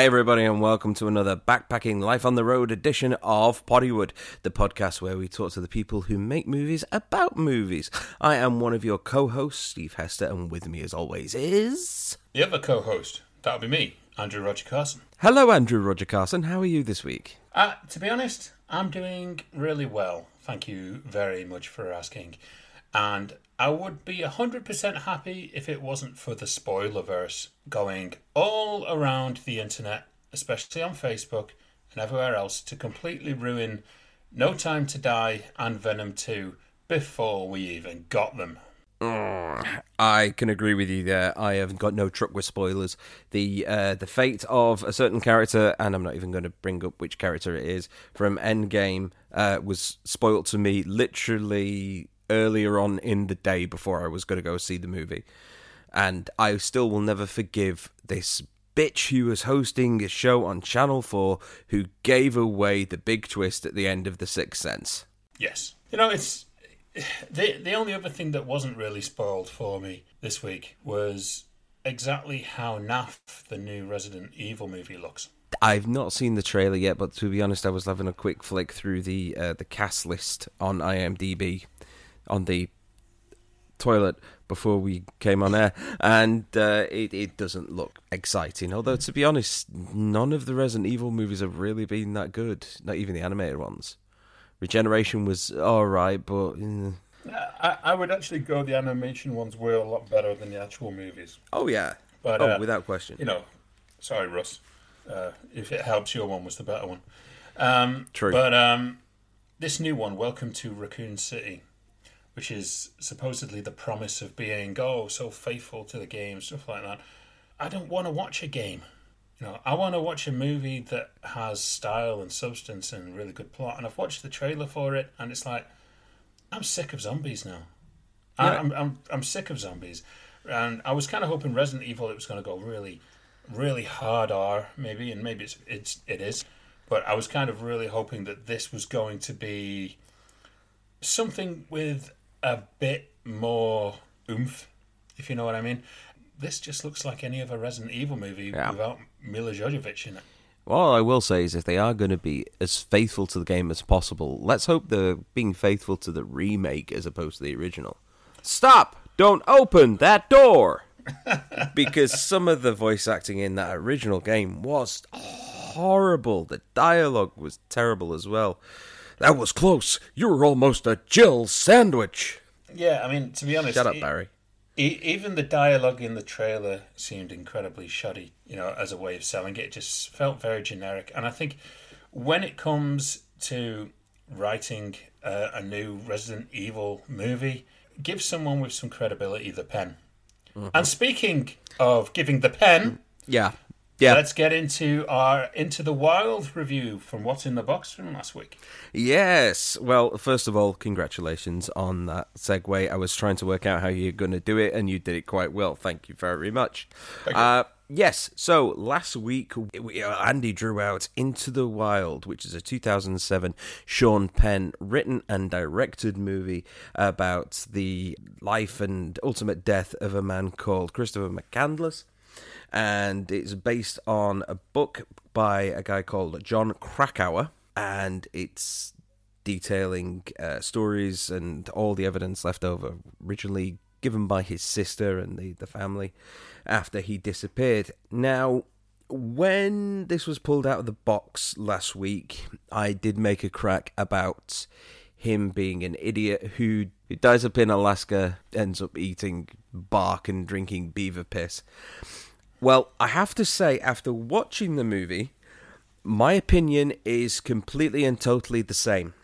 Hi, everybody, and welcome to another Backpacking Life on the Road edition of Poddywood, the podcast where we talk to the people who make movies about movies. I am one of your co hosts, Steve Hester, and with me, as always, is. The other co host, that'll be me, Andrew Roger Carson. Hello, Andrew Roger Carson. How are you this week? Uh, to be honest, I'm doing really well. Thank you very much for asking. And I would be 100% happy if it wasn't for the spoilerverse going all around the internet, especially on Facebook and everywhere else, to completely ruin No Time to Die and Venom 2 before we even got them. I can agree with you there. I have got no truck with spoilers. The uh, the fate of a certain character, and I'm not even going to bring up which character it is from Endgame, uh, was spoilt to me literally earlier on in the day before I was going to go see the movie. And I still will never forgive this bitch who was hosting a show on Channel 4 who gave away the big twist at the end of The Sixth Sense. Yes. You know, it's. The, the only other thing that wasn't really spoiled for me this week was exactly how naff the new Resident Evil movie looks. I've not seen the trailer yet, but to be honest, I was having a quick flick through the uh, the cast list on IMDb on the toilet before we came on air, and uh, it it doesn't look exciting. Although to be honest, none of the Resident Evil movies have really been that good. Not even the animated ones. Regeneration was all right, but. Uh, I, I would actually go the animation ones were a lot better than the actual movies. Oh yeah, But, oh uh, without question. You know, sorry, Russ. Uh, if it helps, your one was the better one. Um, True. But um, this new one, Welcome to Raccoon City, which is supposedly the promise of being oh so faithful to the game, stuff like that. I don't want to watch a game. You know, I want to watch a movie that has style and substance and really good plot. And I've watched the trailer for it, and it's like, I'm sick of zombies now. I, I'm, I'm I'm sick of zombies, and I was kind of hoping Resident Evil it was going to go really, really hard R maybe, and maybe it's it's it is, but I was kind of really hoping that this was going to be something with a bit more oomph, if you know what I mean. This just looks like any other Resident Evil movie Yeah. without Milla Jovovich in it. All I will say is if they are going to be as faithful to the game as possible, let's hope they're being faithful to the remake as opposed to the original. Stop! Don't open that door! because some of the voice acting in that original game was horrible. The dialogue was terrible as well. That was close. You were almost a Jill sandwich. Yeah, I mean to be honest, Shut up, Barry. E- even the dialogue in the trailer seemed incredibly shoddy, you know, as a way of selling it. It just felt very generic. And I think when it comes to writing uh, a new Resident Evil movie, give someone with some credibility the pen. And speaking of giving the pen, Yeah. Yeah. let's get into our Into the Wild review from What's in the Box from last week. Yes. Well, first of all, congratulations on that segue. I was trying to work out how you're going to do it, and you did it quite well. Thank you very much. Uh, yes. So last week, we, uh, Andy drew out Into the Wild, which is a 2007 Sean Penn written and directed movie about the life and ultimate death of a man called Christopher McCandless and it's based on a book by a guy called Jon Krakauer, and it's detailing uh, stories and all the evidence left over, originally given by his sister and the, the family after he disappeared. Now, when this was pulled out of the box last week, I did make a crack about him being an idiot who, who dies up in Alaska, ends up eating bark and drinking beaver piss. Well, I have to say, after watching the movie, my opinion is completely and totally the same.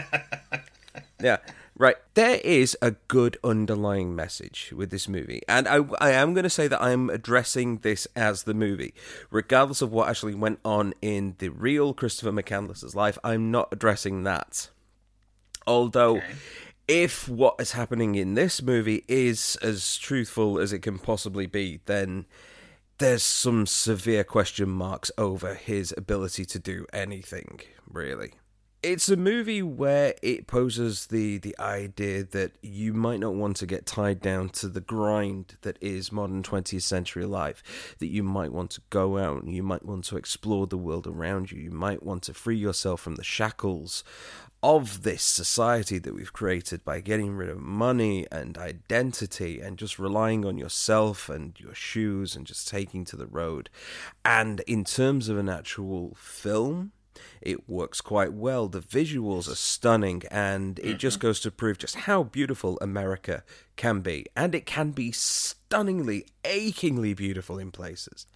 yeah, right. There is a good underlying message with this movie, and I, I am going to say that I'm addressing this as the movie, regardless of what actually went on in the real Christopher McCandless's life. I'm not addressing that. Although, if what is happening in this movie is as truthful as it can possibly be, then there's some severe question marks over his ability to do anything, really. It's a movie where it poses the the idea that you might not want to get tied down to the grind that is modern 20th century life that you might want to go out and you might want to explore the world around you. You might want to free yourself from the shackles of this society that we've created by getting rid of money and identity and just relying on yourself and your shoes and just taking to the road. And in terms of an actual film it works quite well. The visuals are stunning, and it just goes to prove just how beautiful America can be. And it can be stunningly, achingly beautiful in places.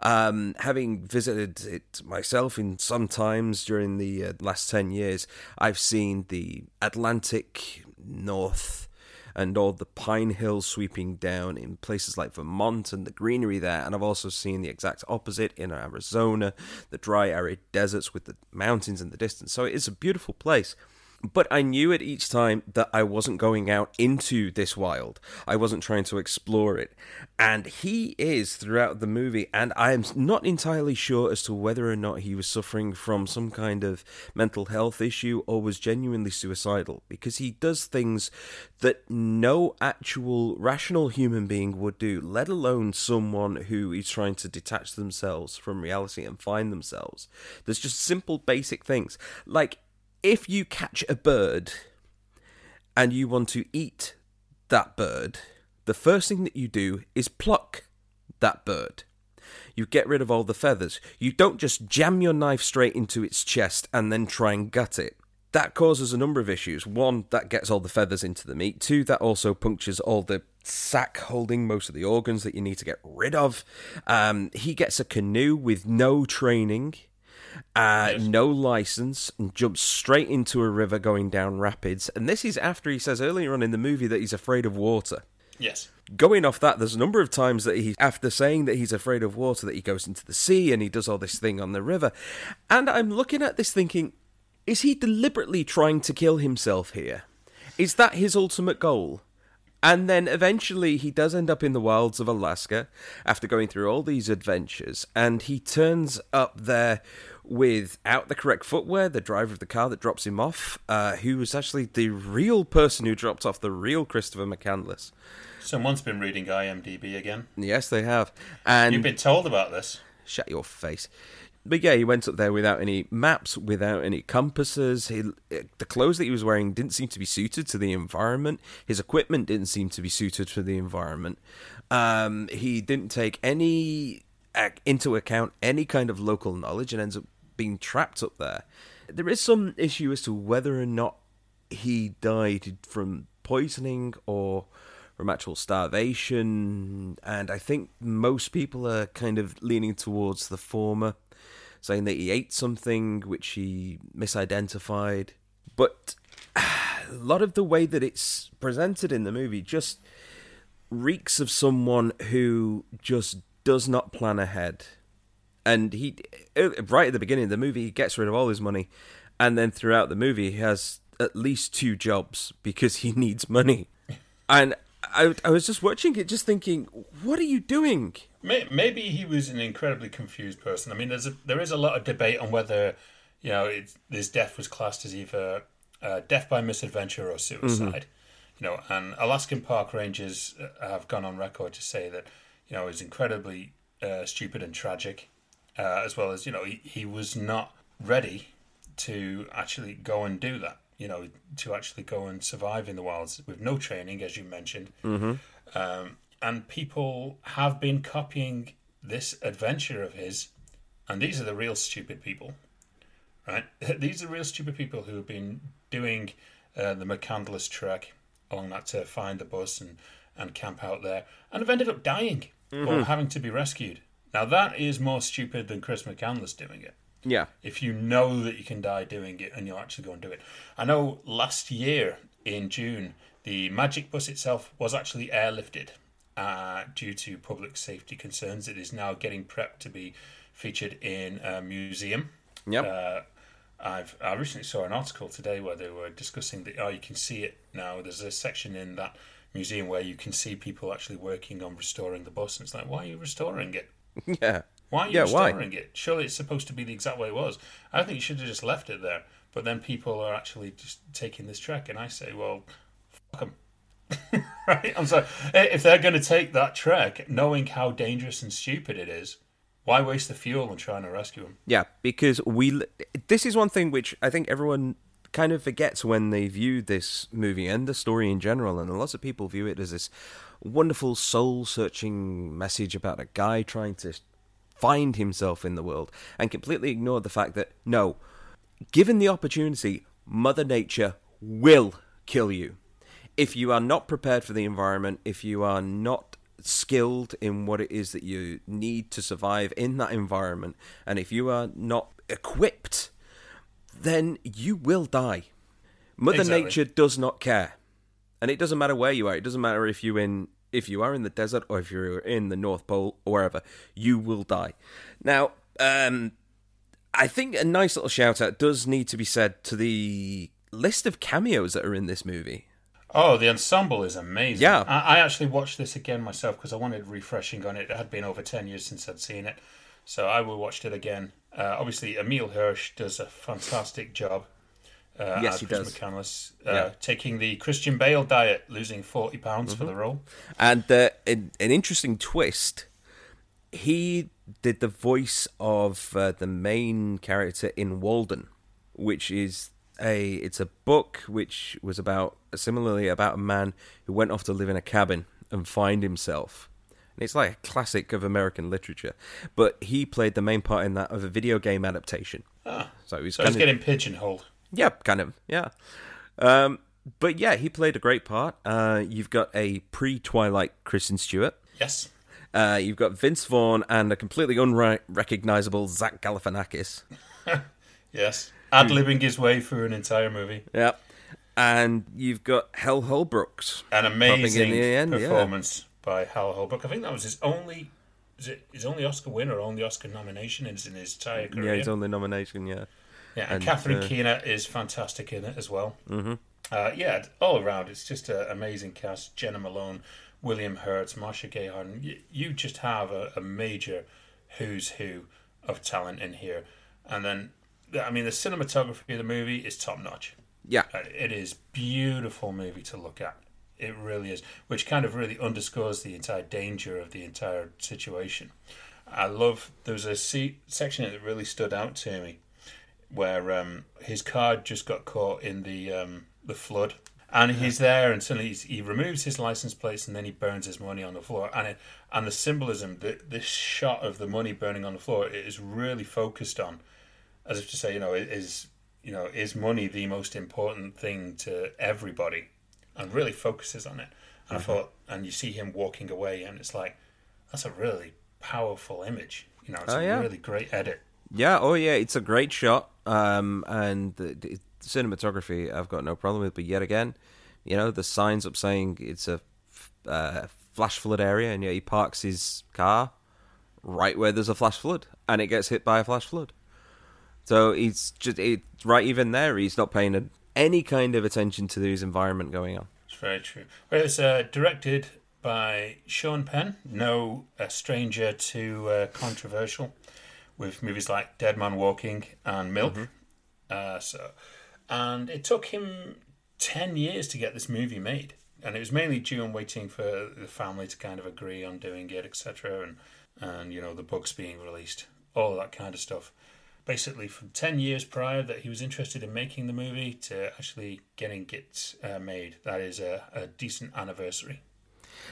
Um, having visited it myself in some times during the uh, last 10 years, I've seen the Atlantic North and all the pine hills sweeping down in places like Vermont and the greenery there. And I've also seen the exact opposite in Arizona, the dry, arid deserts with the mountains in the distance. So it is a beautiful place. But I knew it each time that I wasn't going out into this wild. I wasn't trying to explore it. And he is throughout the movie, and I am not entirely sure as to whether or not he was suffering from some kind of mental health issue or was genuinely suicidal, because he does things that no actual rational human being would do, let alone someone who is trying to detach themselves from reality and find themselves. There's just simple, basic things. Like, if you catch a bird and you want to eat that bird, the first thing that you do is pluck that bird. You get rid of all the feathers. You don't just jam your knife straight into its chest and then try and gut it. That causes a number of issues. One, that gets all the feathers into the meat. Two, that also punctures all the sac holding most of the organs that you need to get rid of. Um, he gets a canoe with no training uh, yes. no license, and jumps straight into a river going down rapids. And this is after he says earlier on in the movie that he's afraid of water. Yes. Going off that, there's a number of times that he, after saying that he's afraid of water, that he goes into the sea and he does all this thing on the river. And I'm looking at this thinking, is he deliberately trying to kill himself here? Is that his ultimate goal? And then eventually he does end up in the wilds of Alaska after going through all these adventures, and he turns up there without the correct footwear, the driver of the car that drops him off, uh, who was actually the real person who dropped off the real Christopher McCandless. Someone's been reading IMDb again. Yes, they have. And you've been told about this. Shut your face. But yeah, he went up there without any maps, without any compasses. He, the clothes that he was wearing didn't seem to be suited to the environment. His equipment didn't seem to be suited for the environment. Um, he didn't take any into account any kind of local knowledge and ends up being trapped up there. There is some issue as to whether or not he died from poisoning or from actual starvation, and I think most people are kind of leaning towards the former, saying that he ate something which he misidentified. But a lot of the way that it's presented in the movie just reeks of someone who just does not plan ahead. And he, uh, right at the beginning of the movie, he gets rid of all his money. And then throughout the movie, he has at least two jobs because he needs money. And I, I was just watching it, just thinking, what are you doing? Maybe he was an incredibly confused person. I mean, there's a, there is a lot of debate on whether, you know, it, this death was classed as either uh, death by misadventure or suicide. Mm-hmm. You know, and Alaskan park rangers uh, have gone on record to say that you know, is incredibly uh, stupid and tragic, uh, as well as you know he, he was not ready to actually go and do that. You know, to actually go and survive in the wilds with no training, as you mentioned. Mm-hmm. Um, and people have been copying this adventure of his, and these are the real stupid people, right? these are real stupid people who have been doing uh, the McCandless trek along that to find the bus and, and camp out there, and have ended up dying mm-hmm. or having to be rescued. Now that is more stupid than Chris McCandless doing it. Yeah. If you know that you can die doing it and you'll actually go and do it. I know last year in June, the Magic Bus itself was actually airlifted uh, due to public safety concerns. It is now getting prepped to be featured in a museum. Yep. Uh, I've I recently saw an article today where they were discussing that oh you can see it now. There's a section in that museum where you can see people actually working on restoring the bus. And it's like, why are you restoring it? Yeah. Why are you yeah, restoring why? it? Surely it's supposed to be the exact way it was. I think you should have just left it there. but then people are actually just taking this trek, and I say, well, fuck them. right? I'm sorry. If they're going to take that trek, knowing how dangerous and stupid it is, why waste the fuel on trying to rescue them? Yeah, because we. This is one thing which I think everyone kind of forgets when they view this movie and the story in general, and lots of people view it as this wonderful soul searching message about a guy trying to find himself in the world and completely ignore the fact that no, given the opportunity, Mother Nature will kill you. If you are not prepared for the environment, if you are not skilled in what it is that you need to survive in that environment, and if you are not equipped, then you will die. Mother Exactly. Nature does not care. And it doesn't matter where you are. It doesn't matter if you in if you are in the desert or if you're in the North Pole or wherever, you will die. Now, um, I think a nice little shout out does need to be said to the list of cameos that are in this movie. Oh, the ensemble is amazing. Yeah. I, I actually watched this again myself because I wanted refreshing on it. It had been over 10 years since I'd seen it. So I will watched it again. Uh, obviously, Emile Hirsch does a fantastic job. Uh, Yes, he Chris does. McCandless, uh, Yeah. taking the Christian Bale diet, losing 40 pounds for the role. And uh, an, an interesting twist, he did the voice of uh, the main character in Walden, which is a it's a book which was about similarly about a man who went off to live in a cabin and find himself. And it's like a classic of American literature, but he played the main part in that of a video game adaptation. Ah, So he was so he's of getting pigeonholed. yeah, kind of. Yeah. Um, but yeah, he played a great part. Uh, you've got a pre-Twilight Kristen Stewart. Yes. Uh, you've got Vince Vaughn and a completely unrecognizable Zach Galifianakis. Yes. Ad libbing his way through an entire movie. Yeah. And you've got Hal Holbrooks. An amazing end, yeah. performance by Hal Holbrook. I think that was his only. Is it his only Oscar win or only Oscar nomination in his, in his entire career? Yeah, his only nomination, yeah. Yeah, and, And, Catherine uh, Keener is fantastic in it as well. Mm-hmm. Uh, yeah, all around, it's just an amazing cast. Jena Malone, William Hurt, Marcia Gay Harden. You, you just have a, a major who's who of talent in here. And then, I mean, the cinematography of the movie is top notch. Yeah. Uh, It is beautiful movie to look at. It really is, which kind of really underscores the entire danger of the entire situation. I love there was a se- section that really stood out to me where um, his car just got caught in the um, the flood, and he's there, and suddenly he's, he removes his license plates, and then he burns his money on the floor, and it, and the symbolism, the, this shot of the money burning on the floor, it is really focused on, as if to say, you know, is you know, is money the most important thing to everybody, and really focuses on it. And I thought, and you see him walking away, and it's like, that's a really powerful image. You know, it's Oh, a yeah. really great edit. Yeah, oh yeah, it's a great shot. Um, and the, the cinematography, I've got no problem with. But yet again, you know, the signs up saying it's a uh, flash flood area, and yet he parks his car right where there's a flash flood, and it gets hit by a flash flood. So he's just it, right even there. He's not paying a, any kind of attention to his environment going on. It's very true. Well, it was uh, directed by Sean Penn, no stranger to uh, controversial, with movies like Dead Man Walking and Milk. Uh, so, and it took him ten years to get this movie made, and it was mainly due on waiting for the family to kind of agree on doing it, etc., and and you know the books being released, all that kind of stuff. Basically, from ten years prior that he was interested in making the movie to actually getting it uh, made, that is a, a decent anniversary.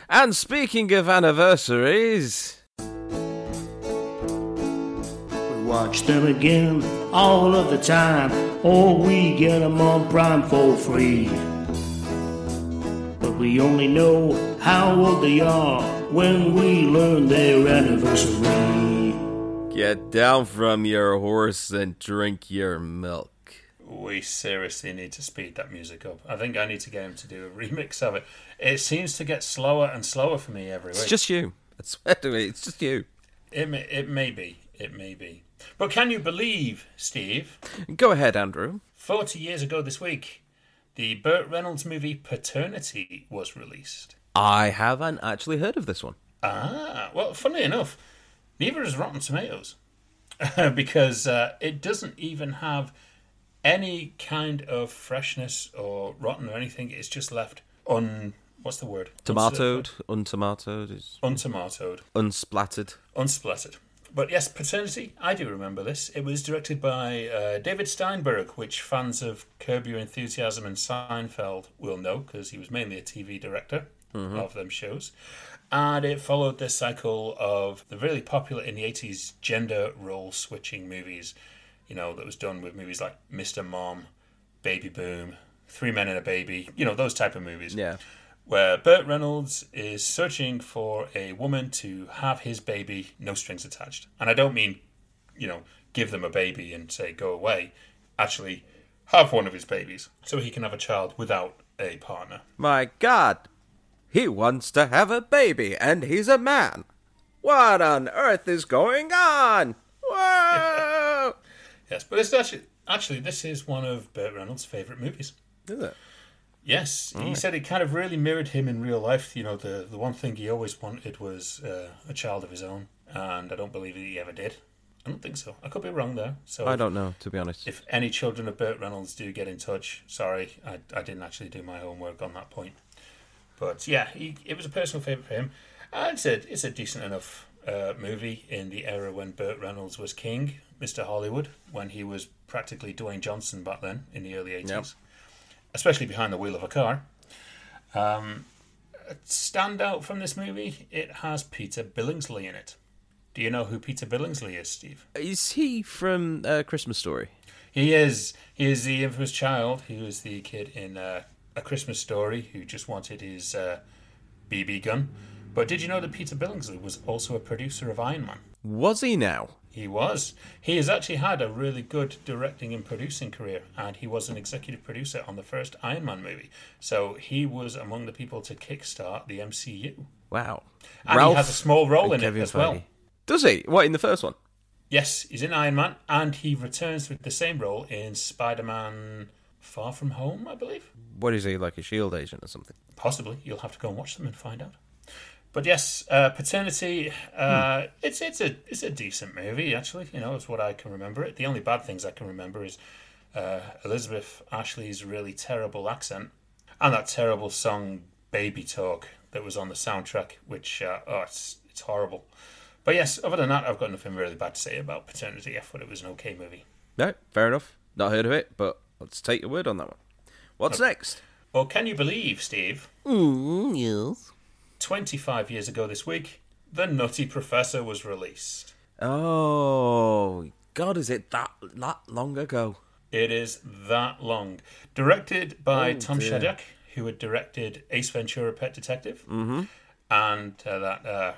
And speaking of anniversaries, We watch them again all of the time, or we get them on Prime for free. But we only know how old they are when we learn their anniversary. Get down from your horse and drink your milk. We seriously need to speed that music up. I think I need to get him to do a remix of it. It seems to get slower and slower for me every week. It's just you. I swear to it, it's just you. It may, it may be. It may be. But can you believe, Steve? Go ahead, Andrew. 40 years ago this week, the Burt Reynolds movie Paternity was released. I haven't actually heard of this one. Ah, well, funnily enough, neither is Rotten Tomatoes. because uh, it doesn't even have any kind of freshness or rotten or anything It's just left un. What's the word? Tomatoed, untomatoed, is Untomatoed. unsplattered. Unsplattered. But yes, Paternity, I do remember this. It was directed by uh, David Steinberg, which fans of Curb Your Enthusiasm and Seinfeld will know because he was mainly a TV director Mm-hmm. of them shows. And it followed this cycle of the really popular in the 80s gender role switching movies, you know, that was done with movies like Mr. Mom, Baby Boom, Three Men and a Baby, you know, those type of movies Yeah. where Burt Reynolds is searching for a woman to have his baby, no strings attached. And I don't mean, you know, give them a baby and say go away. Actually, have one of his babies so he can have a child without a partner. My God, he wants to have a baby, and he's a man. What on earth is going on? Whoa! Yes, but it's actually actually this is one of Burt Reynolds' favorite movies. is it? Yes, he said it kind of really mirrored him in real life. You know, the the one thing he always wanted was uh, a child of his own, and I don't believe he ever did. I don't think so. I could be wrong there. So I don't know, to be honest. if any children of Burt Reynolds do get in touch, sorry, I, I didn't actually do my homework on that point. But yeah, he, it was a personal favourite for him. And it's a, it's a decent enough uh, movie in the era when Burt Reynolds was king, Mr. Hollywood, when he was practically Dwayne Johnson back then in the early 80s, Yep. especially behind the wheel of a car. Um, a standout from this movie, it has Peter Billingsley in it. Do you know who Peter Billingsley is, Steve? Is he from uh, Christmas Story? He is. He is the infamous child. He was the kid in uh, A Christmas Story who just wanted his uh, BB gun. But did you know that Peter Billingsley was also a producer of Iron Man? Was he now? He was. He has actually had a really good directing and producing career, and he was an executive producer on the first Iron Man movie. So he was among the people to kickstart the MCU. Wow. And he has a small role in it Kevin as well. Does he? What, in the first one? Yes, he's in Iron Man, and he returns with the same role in Spider Man Far From Home, I believe. What is he, like a S.H.I.E.L.D. agent or something? Possibly. You'll have to go and watch them and find out. But yes, uh, Paternity. Uh, It's it's a it's a decent movie actually. You know, it's what I can remember. It. The only bad things I can remember is uh, Elizabeth Ashley's really terrible accent and that terrible song "Baby Talk" that was on the soundtrack, which uh, oh, it's it's horrible. But yes, other than that, I've got nothing really bad to say about Paternity. I thought it was an okay movie. No, fair enough. Not heard of it, but let's take your word on that one. What's next? Well, can you believe, Steve? Mm, yes. 25 years ago this week, The Nutty Professor was released. Oh, God, is it that, that long ago? It is that long. Directed by Oh, Tom dear. Shadyac, who had directed Ace Ventura Pet Detective, mm-hmm. and uh, that uh,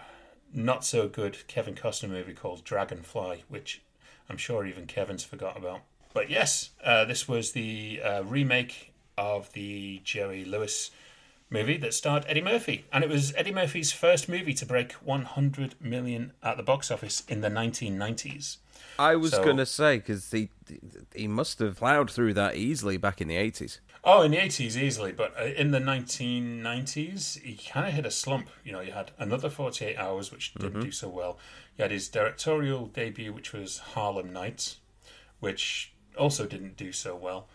not so good Kevin Costner movie called Dragonfly, which I'm sure even Kevin's forgot about. But yes, uh, this was the uh, remake of the Jerry Lewis movie that starred Eddie Murphy, and it was Eddie Murphy's first movie to break 100 million at the box office in the 1990s. I was So- going to say, because he, he must have plowed through that easily back in the 80s. Oh, in the 80s easily, but uh, in the 1990s, he kind of hit a slump. You know, he had another 48 Hours, which didn't do so well. He had his directorial debut, which was Harlem Nights, which also didn't do so well.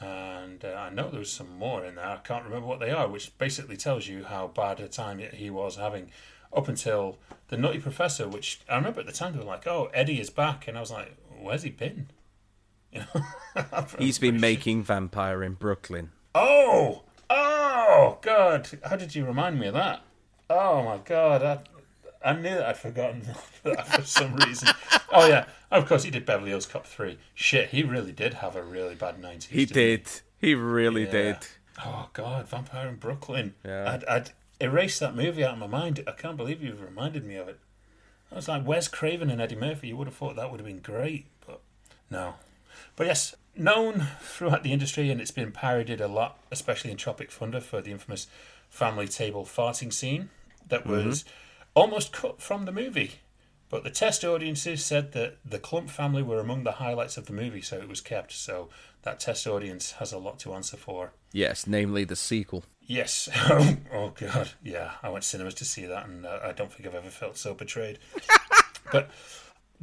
And uh, I know there was some more in there. I can't remember what they are, which basically tells you how bad a time he was having up until The Nutty Professor, which I remember at the time they were like, oh, Eddie is back. And I was like, where's he been? You know, He's been making Vampire in Brooklyn. Oh, oh, God! How did you remind me of that? Oh my God! I, I knew that I'd forgotten that for some reason. Oh yeah, of course he did Beverly Hills Cop three. Shit, he really did have a really bad nineties. He did. He really Yeah. did. Oh God, Vampire in Brooklyn. Yeah. I'd, I'd erased that movie out of my mind. I can't believe you've reminded me of it. I was like, Wes Craven and Eddie Murphy. You would have thought that would have been great, but no. But yes, known throughout the industry, and it's been parodied a lot, especially in Tropic Thunder for the infamous family table farting scene that mm-hmm. was almost cut from the movie. But the test audiences said that the Clump family were among the highlights of the movie, so it was kept. So that test audience has a lot to answer for. Yes, namely the sequel. Yes. oh God. Yeah, I went to cinemas to see that, and uh, I don't think I've ever felt so betrayed. but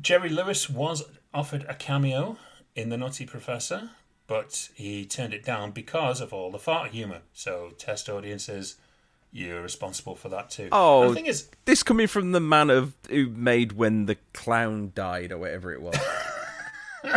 Jerry Lewis was offered a cameo in The Nutty Professor, but he turned it down because of all the fart humor. So test audiences, you're responsible for that too. Oh, the thing is, this coming from the man of who made when the clown died or whatever it was.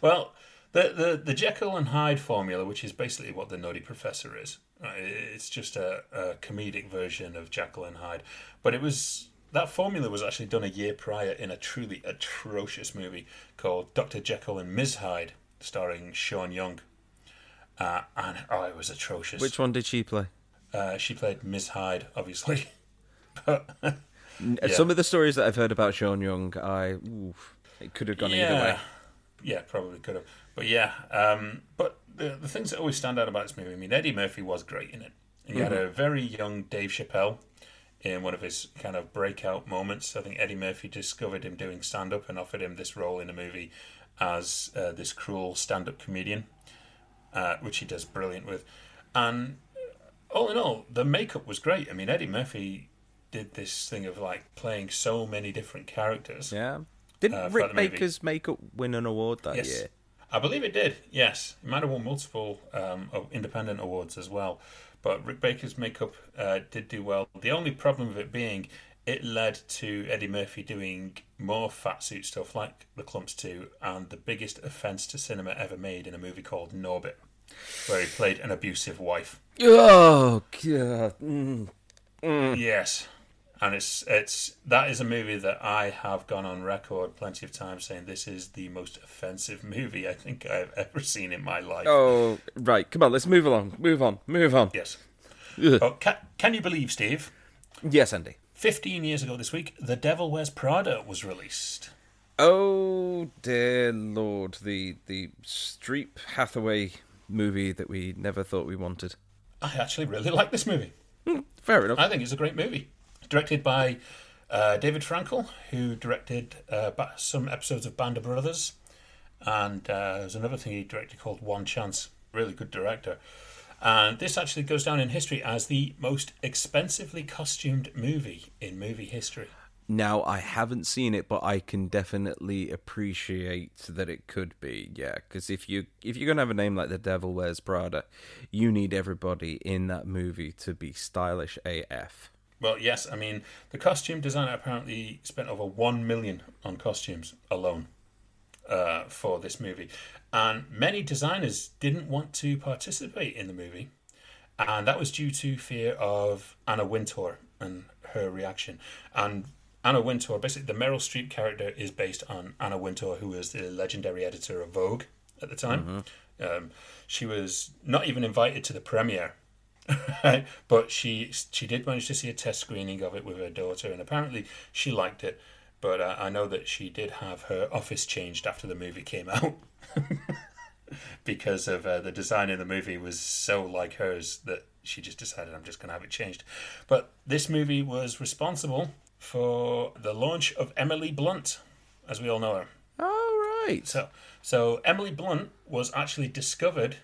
Well, the, the the Jekyll and Hyde formula, which is basically what the Nutty Professor is, right? it's just a, a comedic version of Jekyll and Hyde. But it was that formula was actually done a year prior in a truly atrocious movie called Doctor Jekyll and Ms Hyde, starring Sean Young. Uh, and oh, it was atrocious. Which one did she play? Uh, she played Miss Hyde, obviously. but Uh, Some of the stories that I've heard about Sean Young, I oof, it could have gone either way. Yeah, probably could have. But yeah, um, but the, the things that always stand out about this movie, I mean, Eddie Murphy was great in it. And you had a very young Dave Chappelle in one of his kind of breakout moments. I think Eddie Murphy discovered him doing stand up and offered him this role in a movie as uh, this cruel stand up comedian, uh, which he does brilliant with. And all in all, the makeup was great. I mean, Eddie Murphy did this thing of like playing so many different characters. Yeah. Didn't Uh, Rick throughout the movie. Baker's makeup win an award that Yes. year? I believe it did. Yes, it might have won multiple um, independent awards as well. But Rick Baker's makeup uh, did do well. The only problem with it being, it led to Eddie Murphy doing more fat suit stuff like The Clumps 2 and the biggest offence to cinema ever made in a movie called Norbit, where he played an abusive wife. Oh god. Mm. Yes. And it's it's that is a movie that I have gone on record plenty of times saying this is the most offensive movie I think I've ever seen in my life. Oh right, come on, let's move along. Move on. Move on. Yes. Oh, can, can you believe, Steve? Yes, Andy. 15 years ago this week, The Devil Wears Prada was released. Oh dear lord, the the Streep Hathaway movie that we never thought we wanted. I actually really like this movie. Fair enough. I think it's a great movie. Directed by uh, David Frankel, who directed uh, some episodes of Band of Brothers. And uh, there's another thing he directed called One Chance. Really good director. And this actually goes down in history as the most expensively costumed movie in movie history. Now I haven't seen it, but I can definitely appreciate that it could be. Yeah, because if you if you're gonna have a name like The Devil Wears Prada, you need everybody in that movie to be stylish AF. Well, yes, I mean the costume designer apparently spent over one million on costumes alone uh, for this movie, and many designers didn't want to participate in the movie, and that was due to fear of Anna Wintour and her reaction. And Anna Wintour, basically, the Meryl Streep character is based on Anna Wintour, who was the legendary editor of Vogue at the time. Um, she was not even invited to the premiere right? But she she did manage to see a test screening of it with her daughter, and apparently she liked it. But uh, I know that she did have her office changed after the movie came out because of uh, the design in the movie was so like hers that she just decided I'm just going to have it changed. But this movie was responsible for the launch of Emily Blunt, as we all know her. All right. So, so Emily Blunt was actually discovered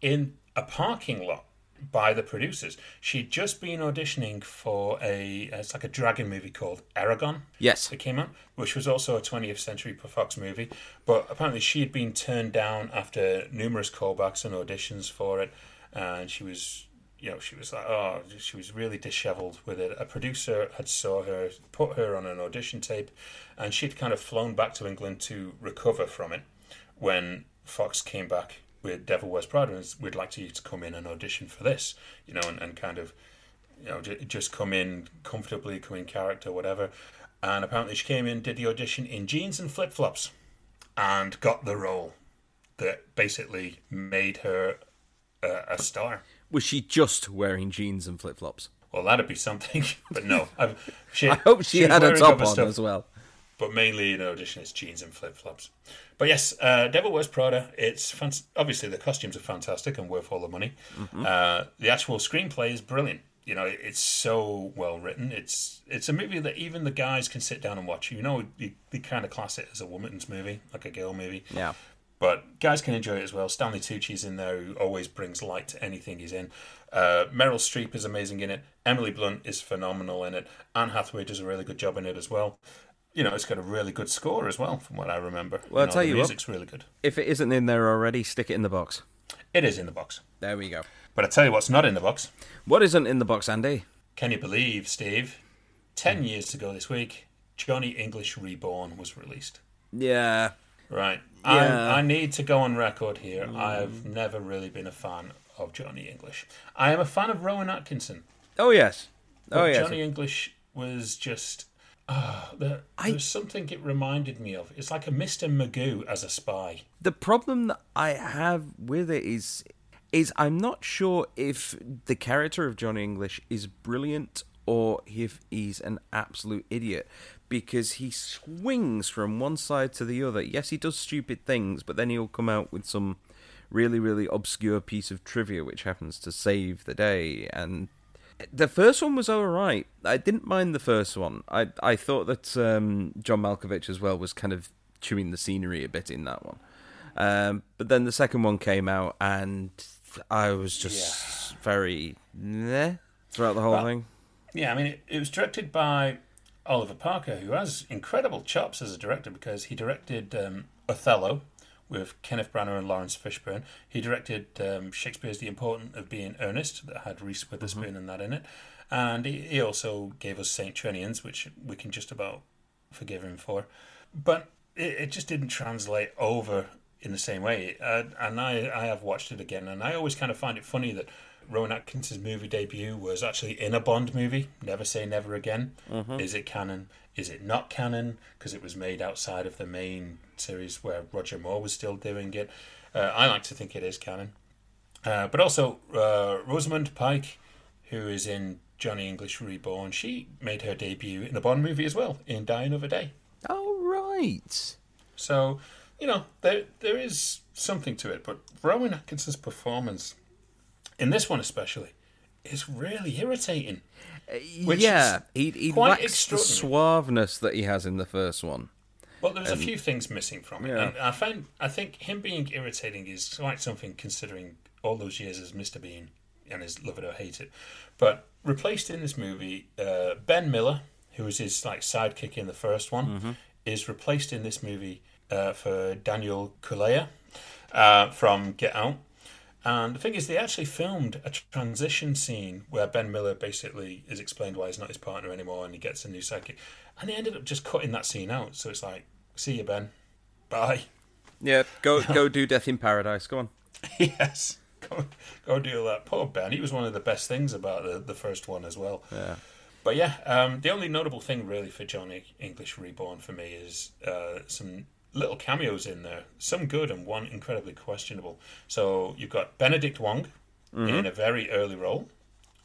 in a parking lot by the producers. She'd just been auditioning for a it's like a dragon movie called Eragon Yes. that came out, which was also a 20th Century Fox movie. But apparently, she had been turned down after numerous callbacks and auditions for it, and she was. You know, she was like, oh, she was really dishevelled with it. A producer had saw her, put her on an audition tape, and she'd kind of flown back to England to recover from it. When Fox came back with Devil Wears Prada, and we'd like you to come in and audition for this, you know, and, and kind of you know, j- just come in comfortably, come in character, whatever. And apparently, she came in, did the audition in jeans and flip flops, and got the role that basically made her uh, a star. Was she just wearing jeans and flip flops? Well, that'd be something, but no. She, I hope she, was had a top on stuff, as well. But mainly in audition, it's jeans and flip flops. But yes, uh, Devil Wears Prada. It's fan- obviously the costumes are fantastic and worth all the money. Uh, the actual screenplay is brilliant. You know, it's so well written. It's it's a movie that even the guys can sit down and watch. You know, you, you kind of class it as a woman's movie, like a girl movie. Yeah. But guys can enjoy it as well. Stanley Tucci's in there, who always brings light to anything he's in. Uh, Meryl Streep is amazing in it. Emily Blunt is phenomenal in it. Anne Hathaway does a really good job in it as well. you know, it's got a really good score as well, from what I remember. Well, I'll know, tell the you what. music's really good. If it isn't in there already, stick it in the box. It is in the box. There we go. But I tell you what's not in the box. What isn't in the box, Andy? Can you believe, Steve? Ten years ago this week, Johnny English Reborn was released. Yeah. Right. Yeah. I, I need to go on record here. I've never really been a fan of Johnny English. I am a fan of Rowan Atkinson. Oh yes. Oh yes. Johnny English was just. ah, there, there's something it reminded me of. It's like a Mr. Magoo as a spy. the problem that I have with it is is I'm not sure if the character of Johnny English is brilliant or if he's an absolute idiot because he swings from one side to the other. Yes, he does stupid things, but then he'll come out with some really really obscure piece of trivia which happens to save the day and the first one was all right. I didn't mind the first one. I I thought that um, John Malkovich as well was kind of chewing the scenery a bit in that one. Um, but then the second one came out, and I was just very meh throughout the whole Well, thing. Yeah, I mean, it, it was directed by Oliver Parker, who has incredible chops as a director because he directed um, Othello with Kenneth Branagh and Laurence Fishburne. He directed um, Shakespeare's The Importance of Being Earnest, that had Reese Witherspoon and that in it. And he, he also gave us St. Trinians, which we can just about forgive him for. But it, it just didn't translate over in the same way. Uh, and I, I have watched it again, and I always kind of find it funny that Rowan Atkinson's movie debut was actually in a Bond movie. Never Say Never Again. Is it canon? Is it not canon? Because it was made outside of the main series where Roger Moore was still doing it. Uh, I like to think it is canon. Uh, but also, uh, Rosamund Pike, who is in Johnny English Reborn, she made her debut in a Bond movie as well, in Die Another Day. Oh right. So, you know, there there is something to it. But Rowan Atkinson's performance, in this one especially, is really irritating. Which yeah, he he quite lacks the suaveness that he has in the first one. Well, there's a few things missing from it, yeah. and I find I think him being irritating is quite something considering all those years as Mr. Bean and his love it or hate it. But replaced in this movie, uh, Ben Miller, who was his like sidekick in the first one, is replaced in this movie uh, for Daniel Kaluuya uh, from Get Out. And the thing is, they actually filmed a transition scene where Ben Miller basically is explained why he's not his partner anymore and he gets a new sidekick. And they ended up just cutting that scene out. So it's like, see you, Ben. Bye. Yeah, go go do Death in Paradise. Go on. yes. Go, go do that. Poor Ben. He was one of the best things about the, the first one as well. Yeah. But yeah, um, the only notable thing really for Johnny English Reborn for me is uh, some little cameos in there. Some good and one incredibly questionable. So you've got Benedict Wong in a very early role,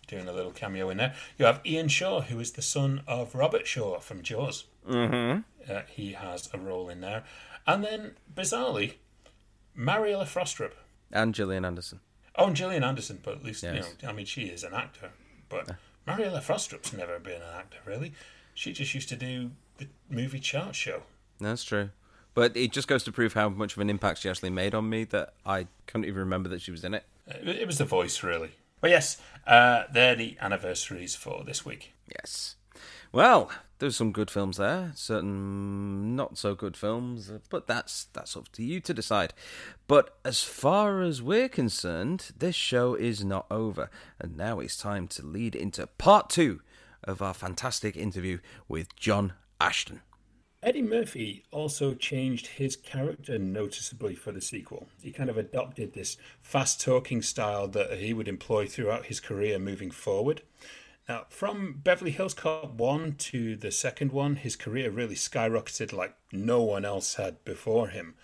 doing a little cameo in there. You have Ian Shaw, who is the son of Robert Shaw from Jaws. Mm-hmm. Uh, he has a role in there. And then, bizarrely, Mariella Frostrup. And Gillian Anderson. Oh, and Gillian Anderson, but at least, you know, I mean, she is an actor. But Mariella Frostrup's never been an actor, really. She just used to do the movie chart show. That's true. But it just goes to prove how much of an impact she actually made on me that I couldn't even remember that she was in it. It was the voice, really. But yes, uh, they're the anniversaries for this week. Yes. Well, there's some good films there, certain not so good films, but that's that's up to you to decide. But as far as we're concerned, this show is not over, and now it's time to lead into part two of our fantastic interview with John Ashton. Eddie Murphy also changed his character noticeably for the sequel. He kind of adopted this fast talking style that he would employ throughout his career moving forward. Now, from Beverly Hills Cop 1 to the second one, his career really skyrocketed like no one else had before him.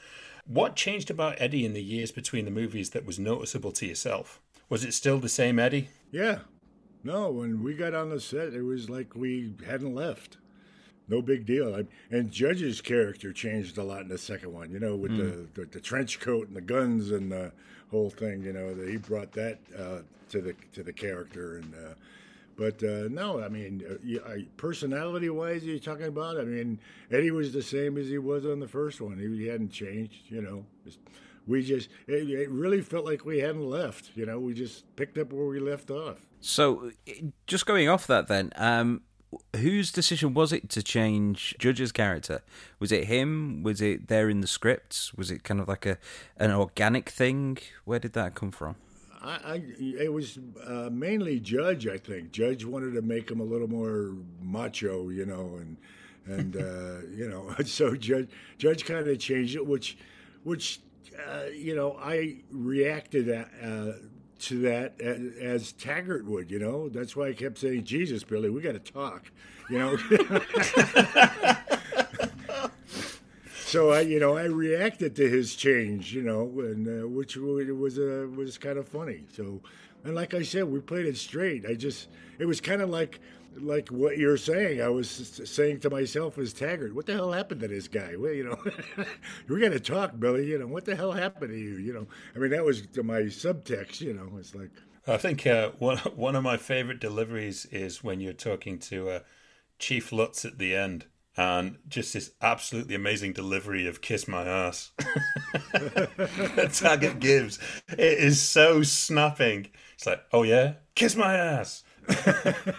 What changed about Eddie in the years between the movies that was noticeable to yourself? Was it still the same Eddie? Yeah. No, when we got on the set, it was like we hadn't left. No big deal. I, and Judge's character changed a lot in the second one, you know, with the, the, the trench coat and the guns and the whole thing, you know, that he brought that uh, to the to the character. And uh, But uh, no, I mean, uh, I- personality wise, you're talking about, I mean, Eddie was the same as he was on the first one. He, he hadn't changed, you know. We just, it, it really felt like we hadn't left, you know, we just picked up where we left off. So, just going off that, then, um, whose decision was it to change Judge's character? Was it him? Was it there in the scripts? Was it kind of like a an organic thing? Where did that come from? I, I it was uh, mainly Judge. I think Judge wanted to make him a little more macho, you know, and and uh, you know, so Judge Judge kind of changed it, which which uh, you know I reacted at, uh, to that as Taggart would. You know, that's why I kept saying, "Jesus, Billy, we got to talk." You know. so I, you know, I reacted to his change, you know, and uh, which was uh, was kind of funny. So, and like I said, we played it straight. I just, it was kind of like like what you're saying. I was saying to myself as Taggart, "What the hell happened to this guy?" Well, you know, we're going to talk, Billy. You know, what the hell happened to you? You know, I mean, that was my subtext. You know, it's like. I think uh, one one of my favorite deliveries is when you're talking to uh, Chief Lutz at the end, and just this absolutely amazing delivery of "Kiss My Ass" that Taggart gives. It is so snapping. It's like, "Oh yeah, kiss my ass."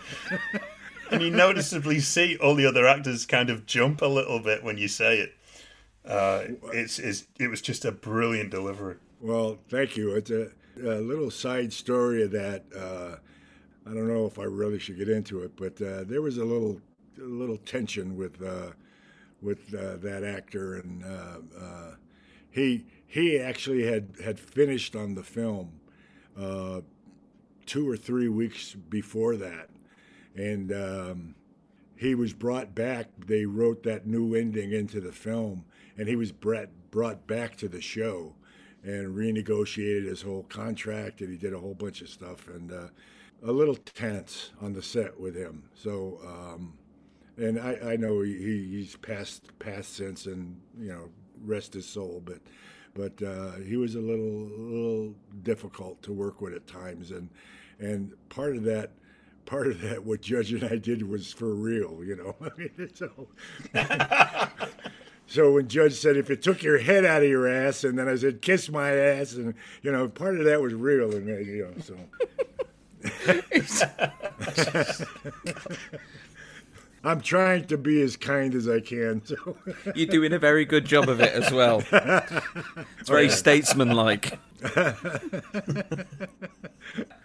and you noticeably see all the other actors kind of jump a little bit when you say it. Uh, it's, it's it was just a brilliant delivery. Well, thank you. It's a, a little side story of that. Uh, I don't know if I really should get into it, but uh, there was a little a little tension with uh, with uh, that actor, and uh, he he actually had had finished on the film two or three weeks before that, and um, he was brought back. They wrote that new ending into the film, and he was brought brought back to the show, and renegotiated his whole contract, and he did a whole bunch of stuff, and uh, a little tense on the set with him. So, um, and I, I know he, he's passed passed since, and you know, rest his soul, but but uh, he was a little little difficult to work with at times, and and part of that part of that what Judge and I did was for real, you know. I mean, so so when Judge said if it took your head out of your ass, and then I said kiss my ass, and you know, part of that was real, and you know, so. I'm trying to be as kind as I can. So you're doing a very good job of it as well. It's very statesmanlike.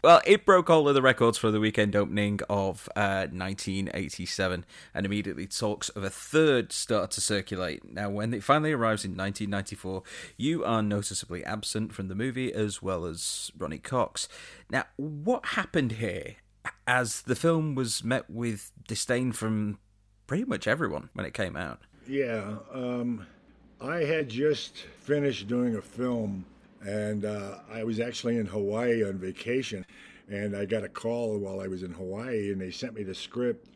well, it broke all of the records for the weekend opening of uh, 1987 and immediately talks of a third start to circulate. Now, when it finally arrives in 1994, you are noticeably absent from the movie as well as Ronny Cox. Now, what happened here? As the film was met with disdain from pretty much everyone when it came out. Yeah, um, I had just finished doing a film, and uh, I was actually in Hawaii on vacation, and I got a call while I was in Hawaii, and they sent me the script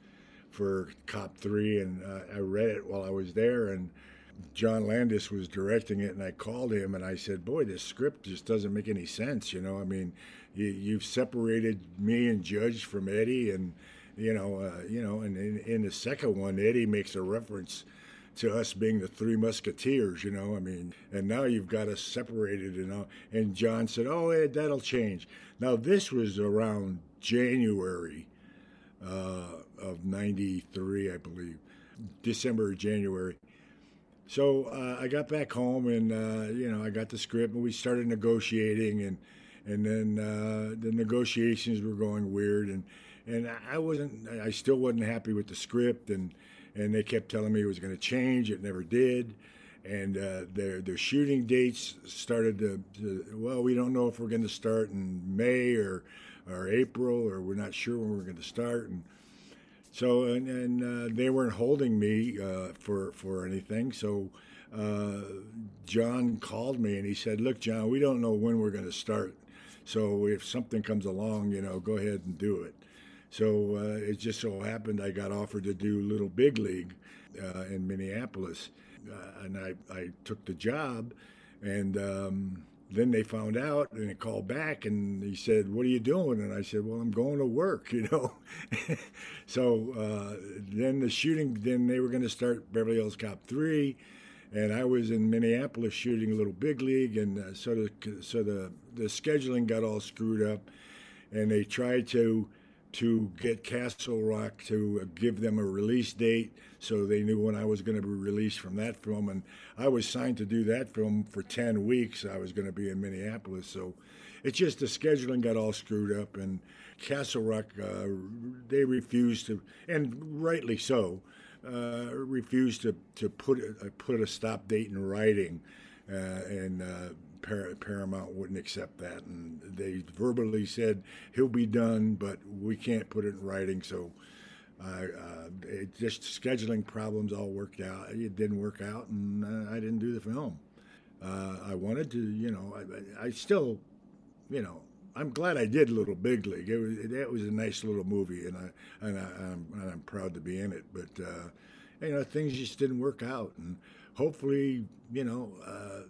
for Cop Three, and uh, I read it while I was there, and John Landis was directing it, and I called him and I said, "Boy, this script just doesn't make any sense." You know, I mean, you, you've separated me and Judge from Eddie, and you know, uh, you know, and in, in, the second one, Eddie makes a reference to us being the Three Musketeers. You know, I mean, and now you've got us separated, you know. And John said, "Oh, Ed, that'll change." Now this was around January uh, of '93, I believe, December or January. So uh, I got back home, and uh, you know, I got the script, and we started negotiating, and and then uh, the negotiations were going weird, and and I wasn't, I still wasn't happy with the script, and and they kept telling me it was going to change. It never did, and uh, their their shooting dates started to, to, well, we don't know if we're going to start in May or or April, or we're not sure when we're going to start, and so and, and uh, they weren't holding me uh, for for anything, so. Uh, John called me and he said, "Look, John, we don't know when we're going to start. So if something comes along, you know, go ahead and do it. So uh, it just so happened I got offered to do Little Big League uh, in Minneapolis, uh, and I, I took the job, and um, then they found out and they called back and he said, "What are you doing?" And I said, "Well, I'm going to work," you know. so uh, then the shooting, then they were going to start Beverly Hills Cop three and I was in Minneapolis shooting a little big league, and uh, so the so the the scheduling got all screwed up, and they tried to to get Castle Rock to give them a release date so they knew when I was going to be released from that film. And I was signed to do that film for 10 weeks. I was going to be in Minneapolis. So it's just the scheduling got all screwed up. And Castle Rock, uh, they refused to, and rightly so, uh, refused to, to put, uh, put a stop date in writing. Uh, and uh, Par- Paramount wouldn't accept that, and they verbally said he'll be done, but we can't put it in writing. So, it just scheduling problems all worked out. It didn't work out, and I didn't do the film. I wanted to, you know, I, I, still, you know, I'm glad I did Little Big League. It was that was a nice little movie, and I and, I, am and I'm proud to be in it. But uh, you know, things just didn't work out, and hopefully, you know uh,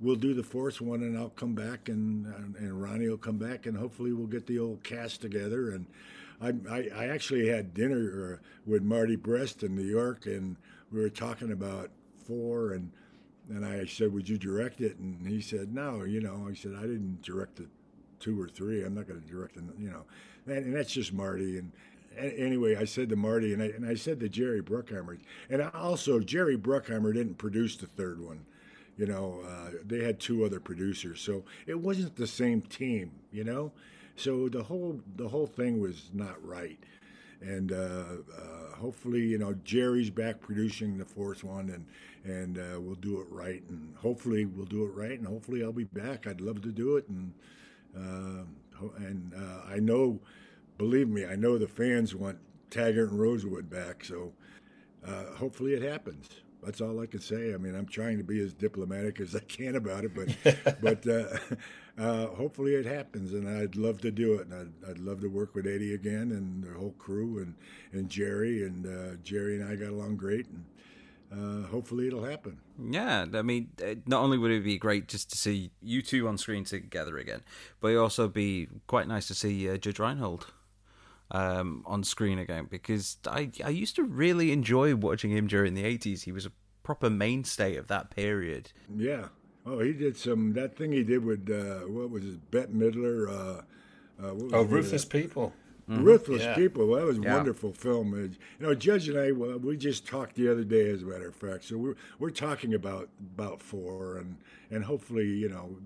we'll do the fourth one, and I'll come back, and and Ronnie will come back, and hopefully we'll get the old cast together. And I I, I actually had dinner uh, with Marty Brest in New York, and we were talking about four, and and I said, "Would you direct it?" And he said, "No, you know." He said, "I didn't direct it two or three. I'm not going to direct it, you know." And, and that's just Marty, and anyway, I said to Marty, and I, and I said to Jerry Bruckheimer, and also Jerry Bruckheimer didn't produce the third one. You know, uh, they had two other producers, so it wasn't the same team. You know, so the whole the whole thing was not right. And uh, uh, hopefully, you know, Jerry's back producing the fourth one, and and uh, we'll do it right. And hopefully, we'll do it right. And hopefully, I'll be back. I'd love to do it. And and uh, I know, believe me, I know the fans want Taggart and Rosewood back. So hopefully, it happens that's all I can say. I mean, I'm trying to be as diplomatic as I can about it, but but uh, uh, hopefully it happens, and I'd love to do it, and I'd, I'd, love to work with Eddie again and the whole crew and and Jerry and uh, Jerry and I got along great, and uh, hopefully it'll happen. Yeah, I mean, uh, not only would it be great just to see you two on screen together again, but it also be quite nice to see uh, Judge Reinhold um, on screen again because I I used to really enjoy watching him during the eighties. He was a proper mainstay of that period. Yeah. Oh, he did some that thing he did with uh, what was it, Bette Midler? Uh, uh, oh, Ruthless People. Mm-hmm. Ruthless yeah. People. That was a yeah. wonderful film. You know, Judge and I, well, we just talked the other day, as a matter of fact. So we're we're talking about about four, and and hopefully, you know,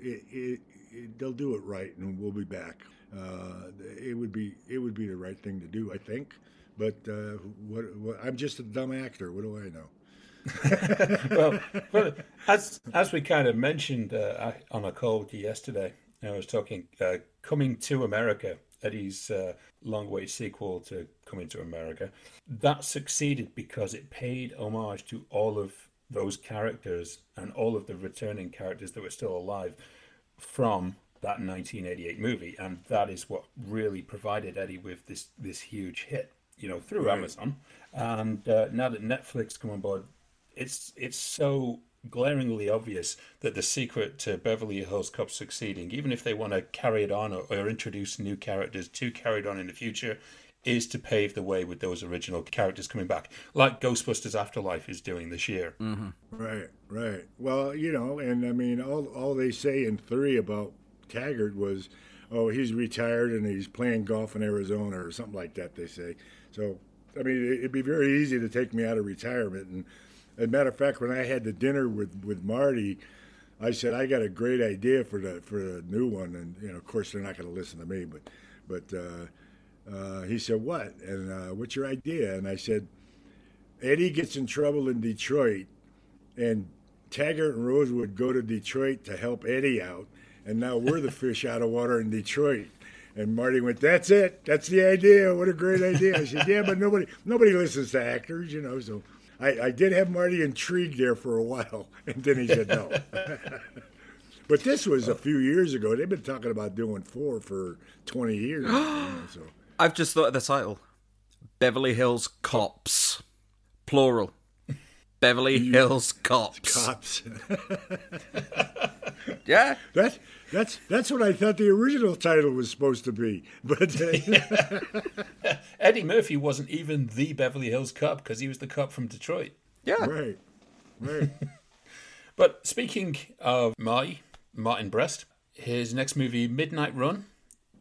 it, it, it, they'll do it right, and we'll be back uh, it would be it would be the right thing to do, I think. But uh, what, what, I'm just a dumb actor. What do I know? well, well, as as we kind of mentioned uh, on a call with you yesterday, I was talking uh, coming to America. Eddie's uh, long way sequel to Coming to America that succeeded because it paid homage to all of those characters and all of the returning characters that were still alive from that 1988 movie, and that is what really provided Eddie with this this huge hit, you know, through right. Amazon. And uh, now that Netflix come on board, it's it's so glaringly obvious that the secret to Beverly Hills Cop succeeding, even if they want to carry it on or, or introduce new characters to carry it on in the future, is to pave the way with those original characters coming back, like Ghostbusters Afterlife is doing this year. Mm-hmm. Right, right. Well, you know, and I mean, all all they say in three about Taggart was, oh, he's retired and he's playing golf in Arizona or something like that. They say. So, I mean, it'd be very easy to take me out of retirement. And as a matter of fact, when I had the dinner with with Marty, I said I got a great idea for the for the new one, and you know, of course, they're not going to listen to me, but but. Uh, uh, he said, "What? And uh, what's your idea?" And I said, "Eddie gets in trouble in Detroit, and Taggart and Rosewood go to Detroit to help Eddie out, and now we're the fish out of water in Detroit. And Marty went, "That's it. That's the idea. What a great idea." I said, "Yeah, but nobody nobody listens to actors, you know." So I, I did have Marty intrigued there for a while, and then he said no. but this was a oh. few years ago. They've been talking about doing four for twenty years. you know, so I've just thought of the title: Beverly Hills Cops, plural. Beverly Hills Cops. Cops. yeah. That that's that's what I thought the original title was supposed to be. But uh, Eddie Murphy wasn't even the Beverly Hills Cop because he was the cop from Detroit. Yeah. Right. Right. but speaking of Marty, Martin Brest, his next movie, Midnight Run,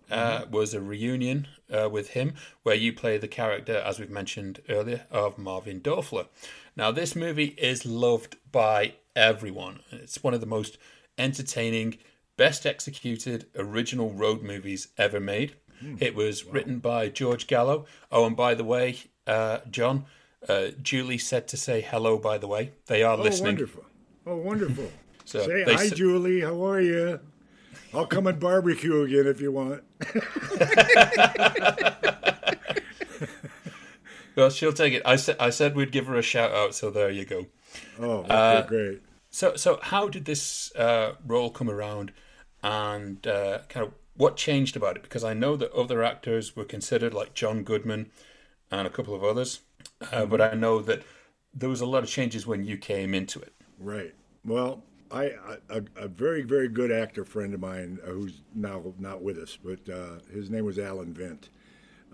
uh, was a reunion uh, with him where you play the character, as we've mentioned earlier, of Marvin Dorfler. Now, this movie is loved by everyone. It's one of the most entertaining, best executed original road movies ever made. It was written by George Gallo. Oh, and by the way, uh, John, uh, Julie said to say hello, by the way. They are Oh, listening. wonderful. Oh, wonderful. So Say hi, s- Julie. How are you? I'll come and barbecue again if you want. Well, she'll take it. I said I said we'd give her a shout out, so there you go. Oh, okay, Uh, great. So, so how did this uh, role come around, and uh, kind of what changed about it? Because I know that other actors were considered, like John Goodman and a couple of others, uh, but I know that there was a lot of changes when you came into it. Right. Well, I, I a, a very very good actor friend of mine uh, who's now not with us, but uh, his name was Alan Vint.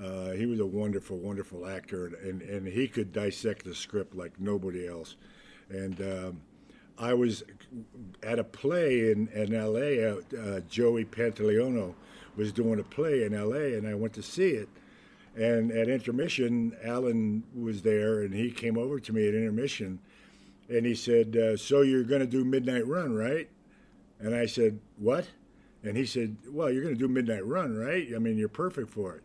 Uh, he was a wonderful, wonderful actor, and, and, and he could dissect the script like nobody else. And um, I was at a play in, in L.A. Uh, uh, Joey Pantoliano was doing a play in L.A., and I went to see it. And at intermission, Alan was there, and he came over to me at intermission, and he said, uh, "So you're going to do Midnight Run, right?" And I said, "What?" And he said, "Well, you're going to do Midnight Run, right? I mean, you're perfect for it."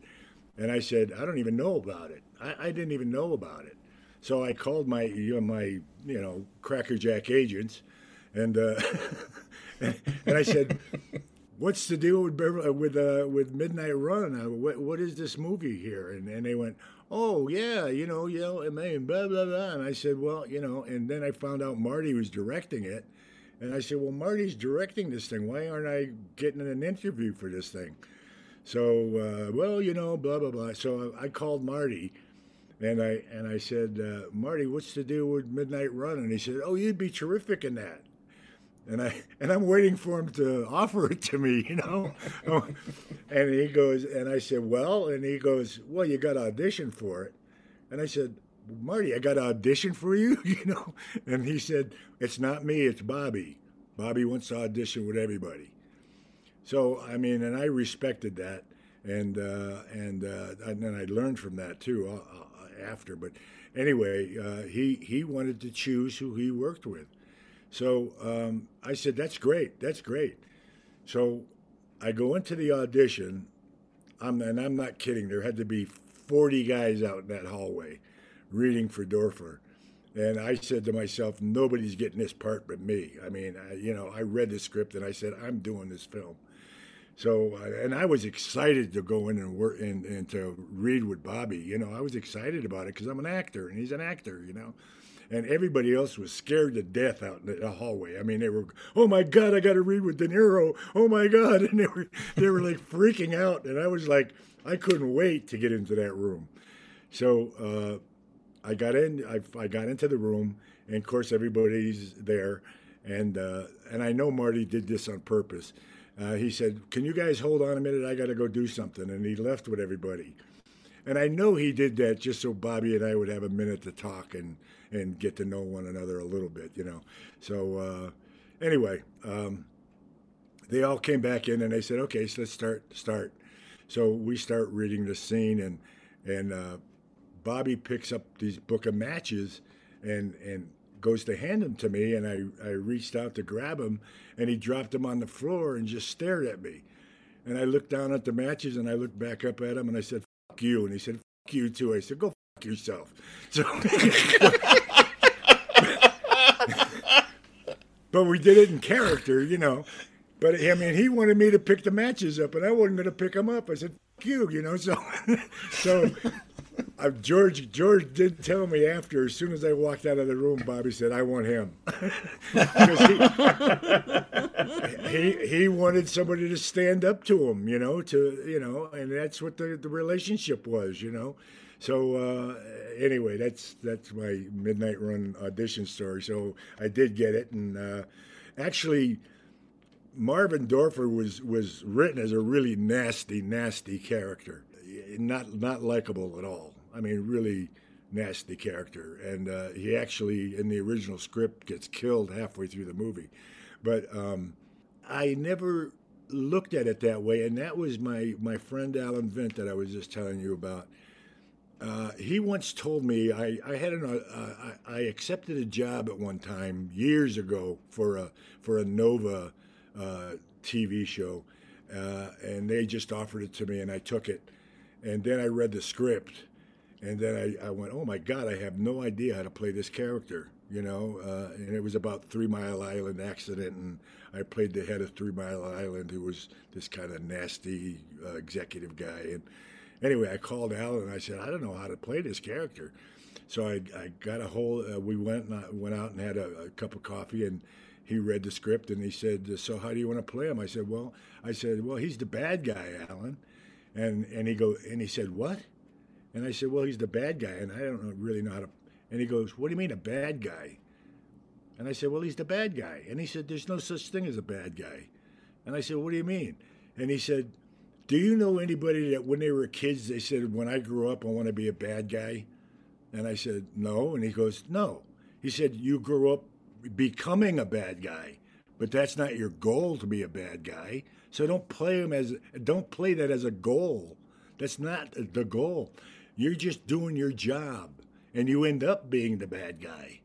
And I said, "I don't even know about it. I, I didn't even know about it." So I called my you know, my you know crackerjack agents, and uh, and I said, "What's the deal with Beverly, with uh, with Midnight Run? Uh, what what is this movie here?" And and they went, "Oh yeah, you know, you know, and blah blah blah." And I said, "Well, you know," and then I found out Marty was directing it, and I said, "Well, Marty's directing this thing. Why aren't I getting an interview for this thing?" So, uh, well, you know, blah blah blah. So I called Marty, and I and I said, uh, Marty, what's the deal with Midnight Run? And he said, Oh, you'd be terrific in that. And I and I'm waiting for him to offer it to me, you know. and he goes, and I said, Well, and he goes, Well, you got to audition for it. And I said, Marty, I got to audition for you, you know. And he said, It's not me, it's Bobby. Bobby wants to audition with everybody. So I mean, and I respected that, and uh, and uh, and then I learned from that too uh, after. But anyway, uh, he he wanted to choose who he worked with, so um, I said that's great, that's great. So I go into the audition, I'm and I'm not kidding. There had to be 40 guys out in that hallway, reading for Dorfler. And I said to myself, nobody's getting this part but me. I mean, I, you know, I read the script and I said, I'm doing this film. So, uh, and I was excited to go in and work and, and to read with Bobby. You know, I was excited about it because I'm an actor and he's an actor, you know. And everybody else was scared to death out in the hallway. I mean, they were, oh my God, I got to read with De Niro. Oh my God. And they were, they were like freaking out. And I was like, I couldn't wait to get into that room. So, uh, I got in. I, I got into the room, and of course everybody's there, and uh, and I know Marty did this on purpose. Uh, he said, "Can you guys hold on a minute? I got to go do something," and he left with everybody. And I know he did that just so Bobby and I would have a minute to talk and and get to know one another a little bit, you know. So uh, anyway, um, they all came back in and they said, "Okay, so let's start start." So we start reading the scene and and. Uh, Bobby picks up these book of matches and and goes to hand them to me and I, I reached out to grab them and he dropped them on the floor and just stared at me. And I looked down at the matches and I looked back up at him and I said, Fuck you. And he said, Fuck you too. I said, Go fuck yourself. So But we did it in character, you know. But I mean, he wanted me to pick the matches up, and I wasn't going to pick them up. I said, "Fuck you," you know. So, so uh, George George did tell me after. As soon as I walked out of the room, Bobby said, "I want him," he, he he wanted somebody to stand up to him, you know, to you know, and that's what the the relationship was, you know. So uh, anyway, that's that's my midnight run audition story. So I did get it, and uh, actually. Marvin Dorfler was was written as a really nasty, nasty character, not not likable at all. I mean, really nasty character, and uh, he actually in the original script gets killed halfway through the movie. But um, I never looked at it that way, and that was my my friend Alan Vint that I was just telling you about. Uh, he once told me I, I had an uh, I, I accepted a job at one time years ago for a for a Nova uh, TV show, uh, and they just offered it to me, and I took it, and then I read the script, and then I, I went, oh my God, I have no idea how to play this character, you know, uh, and it was about Three Mile Island accident, and I played the head of Three Mile Island, who was this kind of nasty uh, executive guy, and anyway, I called Alan and I said, I don't know how to play this character. So I, I got a hold. Uh, we went and I went out and had a, a, cup of coffee, and he read the script and he said, "So how do you want to play him?" I said, "Well, I said, well, he's the bad guy, Alan," and and he go and he said, "What?" And I said, "Well, he's the bad guy," and I don't really know how to. And he goes, "What do you mean a bad guy?" And I said, "Well, he's the bad guy." And he said, "There's no such thing as a bad guy." And I said, "What do you mean?" And he said, do you know anybody that when they were kids they said, "When I grow up, I want to be a bad guy"? And I said, "No." And he goes, "No." He said, "You grew up becoming a bad guy, but that's not your goal to be a bad guy. So don't play him as don't play that as a goal. That's not the goal. You're just doing your job, and you end up being the bad guy."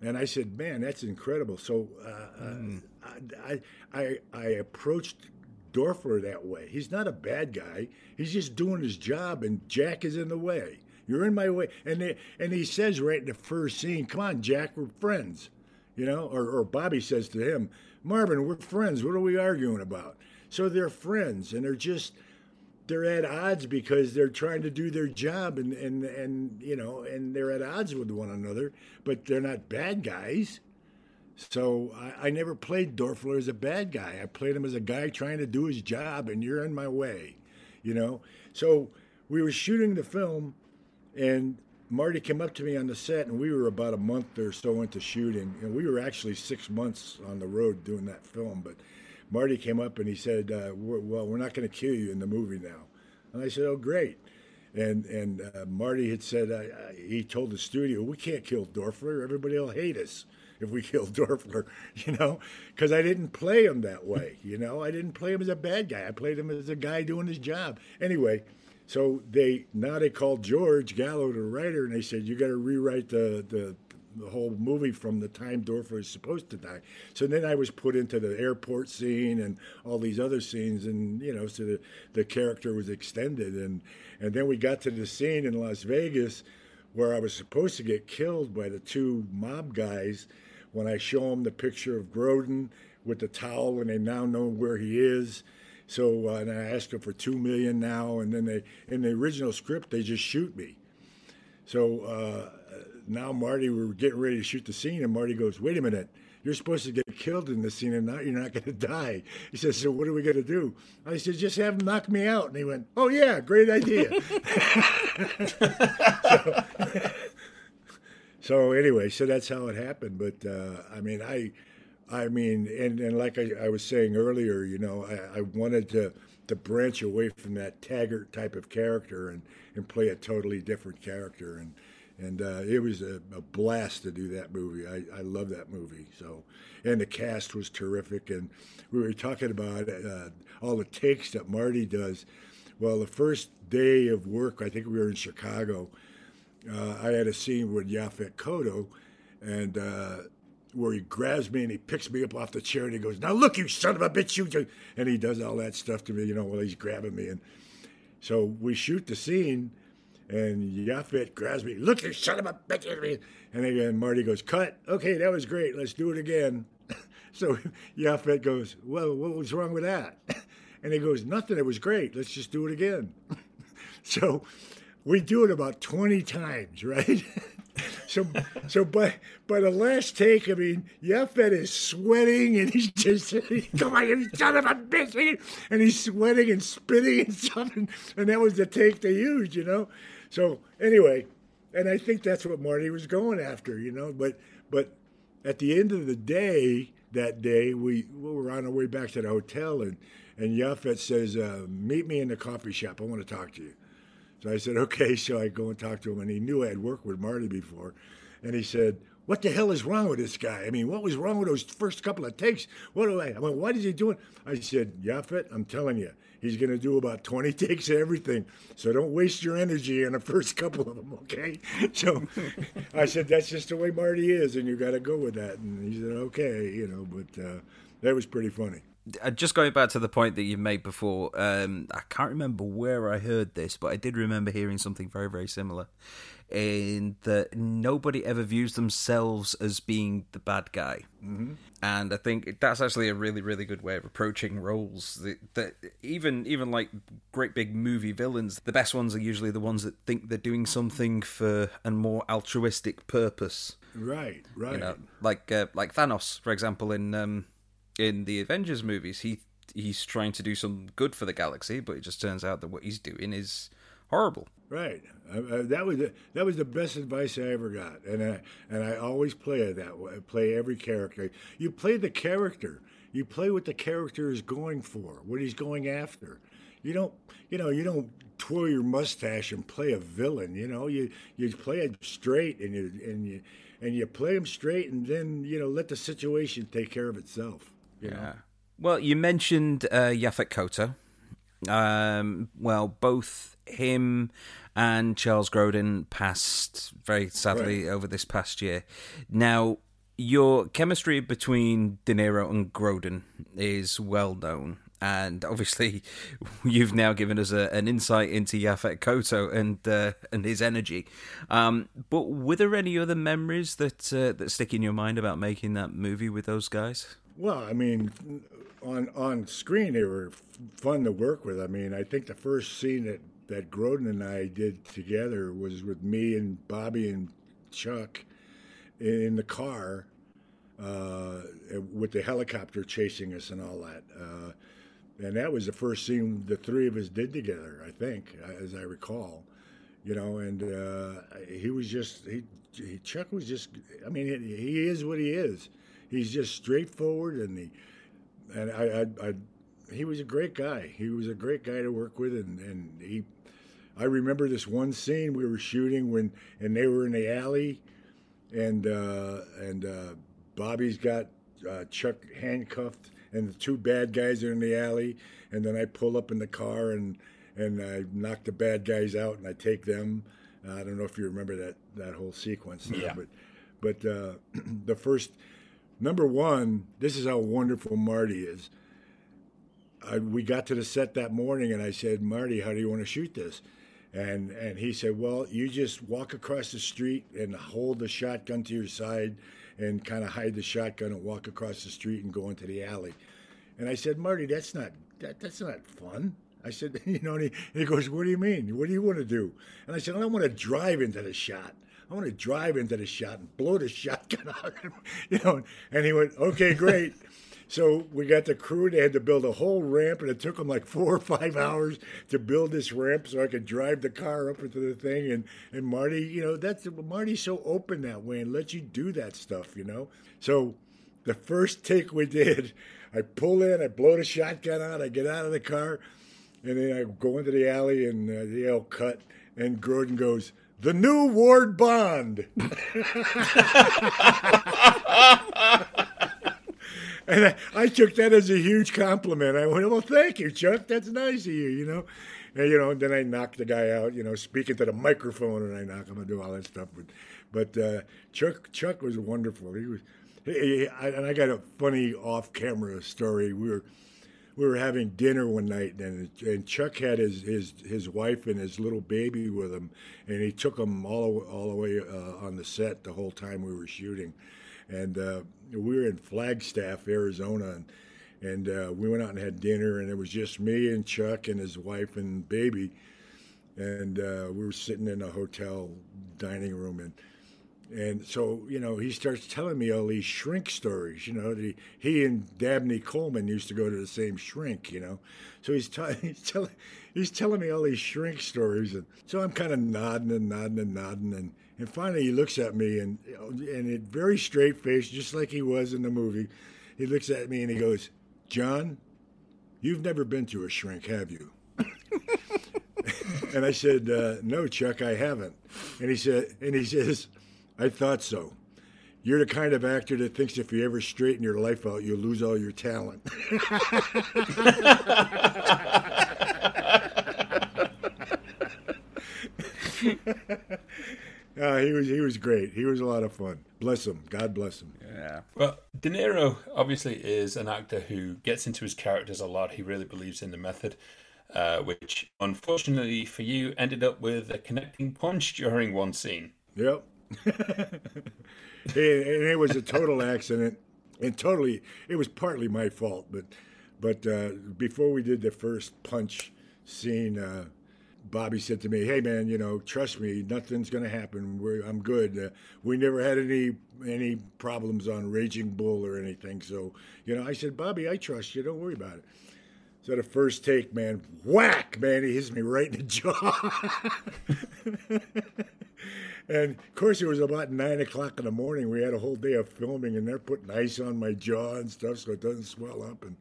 And I said, "Man, that's incredible." So uh, mm. I, I I approached Dorfler that way. He's not a bad guy. He's just doing his job, and Jack is in the way. You're in my way, and they, and he says right in the first scene, "Come on, Jack, we're friends," you know. Or, or Bobby says to him, "Marvin, we're friends. What are we arguing about?" So they're friends, and they're just they're at odds because they're trying to do their job, and and and you know, and they're at odds with one another, but they're not bad guys. So I, I, never played Dorfler as a bad guy. I played him as a guy trying to do his job, and you're in my way, you know. So we were shooting the film, and Marty came up to me on the set, and we were about a month or so into shooting, and we were actually six months on the road doing that film. But Marty came up and he said, uh, "Well, we're not going to kill you in the movie now," and I said, "Oh, great." And and uh, Marty had said uh, he told the studio, "We can't kill Dorfler. Everybody will hate us." if we kill Dorfler, you know, because I didn't play him that way. You know, I didn't play him as a bad guy. I played him as a guy doing his job. Anyway, so they now they called George Gallo, the writer, and they said you got to rewrite the the the whole movie from the time Dorfler is supposed to die. So then I was put into the airport scene and all these other scenes, and you know, so the the character was extended, and and then we got to the scene in Las Vegas where I was supposed to get killed by the two mob guys, when I show them the picture of Grodin with the towel, and they now know where he is. So, uh, and I ask them for two million now, and then they, in the original script, they just shoot me. So uh, now Marty, we're getting ready to shoot the scene, and Marty goes, "Wait a minute." You're supposed to get killed in this scene, and now you're not going to die. He says, "So what are we going to do?" I said, "Just have him knock me out." And he went, "Oh yeah, great idea." so, so anyway, so that's how it happened. But uh, I mean, I, I mean, and, and like I, I was saying earlier, you know, I, I, wanted to to branch away from that Taggart type of character and, and play a totally different character, and and uh, it was a, a, blast to do that movie. I, I love that movie. So, and the cast was terrific, and we were talking about uh, all the takes that Marty does. Well, the first day of work, I think we were in Chicago uh, I had a scene with Yaphet Kotto, and uh, where he grabs me and he picks me up off the chair and he goes, "Now look, you son of a bitch, you!" And he does all that stuff to me, you know, while he's grabbing me. And so we shoot the scene, and Yaphet grabs me, "Look, you son of a bitch!" And then Marty goes, "Cut. Okay, that was great. Let's do it again." so Yaphet goes, "Well, what was wrong with that?" And he goes, "Nothing. It was great. Let's just do it again." so we do it about 20 times, right? So, so by by the last take, I mean, Yaphet is sweating and he's just come on, you son of a bitch, and he's sweating and spitting and stuff, and, that was the take they used, you know. So anyway, and I think that's what Marty was going after, you know. But but at the end of the day, that day we, we were on our way back to the hotel, and and Yaphet says, uh, "Meet me in the coffee shop. I want to talk to you." So I said, okay. So I go and talk to him, and he knew I had worked with Marty before. And he said, what the hell is wrong with this guy? I mean, what was wrong with those first couple of takes? What do I? I mean, why is he doing? I said, Yaphet, I'm telling you, he's going to do about 20 takes of everything. So don't waste your energy on the first couple of them, okay? So I said, that's just the way Marty is, and you got to go with that. And he said, okay, you know, but uh, that was pretty funny. Uh, just going back to the point that you made before, um, I can't remember where I heard this, but I did remember hearing something very, very similar in that nobody ever views themselves as being the bad guy. Mm-hmm. And I think that's actually a really, really good way of approaching roles. That, that, even, even like great big movie villains, the best ones are usually the ones that think they're doing something for a more altruistic purpose. Right, right. You know, like uh, like Thanos, for example, in um, in the Avengers movies, he he's trying to do some good for the galaxy, but it just turns out that what he's doing is horrible. Right. Uh, uh, that was the, that was the best advice I ever got, and I and I always play it that way. Play every character. You play the character. You play what the character is going for, what he's going after. You don't, you know, you don't twirl your mustache and play a villain. You know, you you play it straight, and you and you and you play him straight, and then you know let the situation take care of itself. Yeah. Know? Well, you mentioned uh, Yaphet Kotto. Um, well, both him and Charles Grodin passed very sadly right. over this past year. Now, your chemistry between De Niro and Grodin is well known. And obviously, you've now given us a, an insight into Yaphet Kotto and uh, and his energy. Um, but were there any other memories that uh, that stick in your mind about making that movie with those guys? Well, I mean, on on screen they were fun to work with. I mean, I think the first scene that that Grodin and I did together was with me and Bobby and Chuck in the car uh, with the helicopter chasing us and all that. Uh, and that was the first scene the three of us did together, I think, as I recall. You know, and uh, he was just he, he, Chuck was just. I mean, he, he is what he is. He's just straightforward, and he and I, I, I he was a great guy. He was a great guy to work with, and, and he I remember this one scene we were shooting when, and they were in the alley, and uh, and uh, Bobby's got uh, Chuck handcuffed, and the two bad guys are in the alley, and then I pull up in the car and and I knock the bad guys out, and I take them. I don't know if you remember that that whole sequence, yeah. but but uh, the first number one, this is how wonderful Marty is. I, we got to the set that morning, and I said, Marty, how do you want to shoot this? And and he said, "Well, you just walk across the street and hold the shotgun to your side, and kind of hide the shotgun and walk across the street and go into the alley." And I said, "Marty, that's not that, that's not fun." I said, "You know," and he, he goes, "What do you mean? What do you want to do?" And I said, "I don't want to drive into the shot." I want to drive into the shot and blow the shotgun out. you know, and he went, okay, great. So we got the crew. They had to build a whole ramp, and it took them like four or five hours to build this ramp so I could drive the car up into the thing. And and Marty, you know, that's Marty's so open that way and lets you do that stuff, you know. So the first take we did, I pull in, I blow the shotgun out, I get out of the car, and then I go into the alley and uh, the L cut, and Grodin goes, "The new Ward Bond." and I, I, took that as a huge compliment. I went, "Well, thank you, Chuck. That's nice of you." You know, and you know. Then I knocked the guy out. You know, speaking to the microphone, and I knock him and do all that stuff. But, but uh, Chuck, Chuck was wonderful. He was, he, he, I, and I got a funny off-camera story. We were we were having dinner one night, and and Chuck had his his his wife and his little baby with him, and he took them all all the way uh, on the set the whole time we were shooting. And uh, we were in Flagstaff, Arizona, and, and uh, we went out and had dinner, and it was just me and Chuck and his wife and baby, and uh, we were sitting in a hotel dining room, and and so you know he starts telling me all these shrink stories. You know, the, he and Dabney Coleman used to go to the same shrink. You know, so he's, t- he's telling he's telling me all these shrink stories, and so I'm kind of nodding and nodding and nodding, and and finally, he looks at me and, and it very straight face, just like he was in the movie. He looks at me and he goes, John, you've never been to a shrink, have you? and I said, uh, No, Chuck, I haven't. And he said, and he says, I thought so. you're the kind of actor that thinks if you ever straighten your life out, you'll lose all your talent. uh, he was he was great. He was a lot of fun. Bless him. God bless him. Yeah. Well, De Niro obviously is an actor who gets into his characters a lot. He really believes in the method, uh, which unfortunately for you ended up with a connecting punch during one scene. Yep. and it was a total accident, and totally it was partly my fault. But but uh, before we did the first punch scene, uh, Bobby said to me, "Hey man, you know, trust me, nothing's to happen. We're, I'm good. Uh, we never had any any problems on Raging Bull or anything. So you know, I said, Bobby, I trust you. Don't worry about it." So the first take, man, whack, man, he hits me right in the jaw. and of course, it was about nine o'clock in the morning. We had a whole day of filming, and they're putting ice on my jaw and stuff so it doesn't swell up. And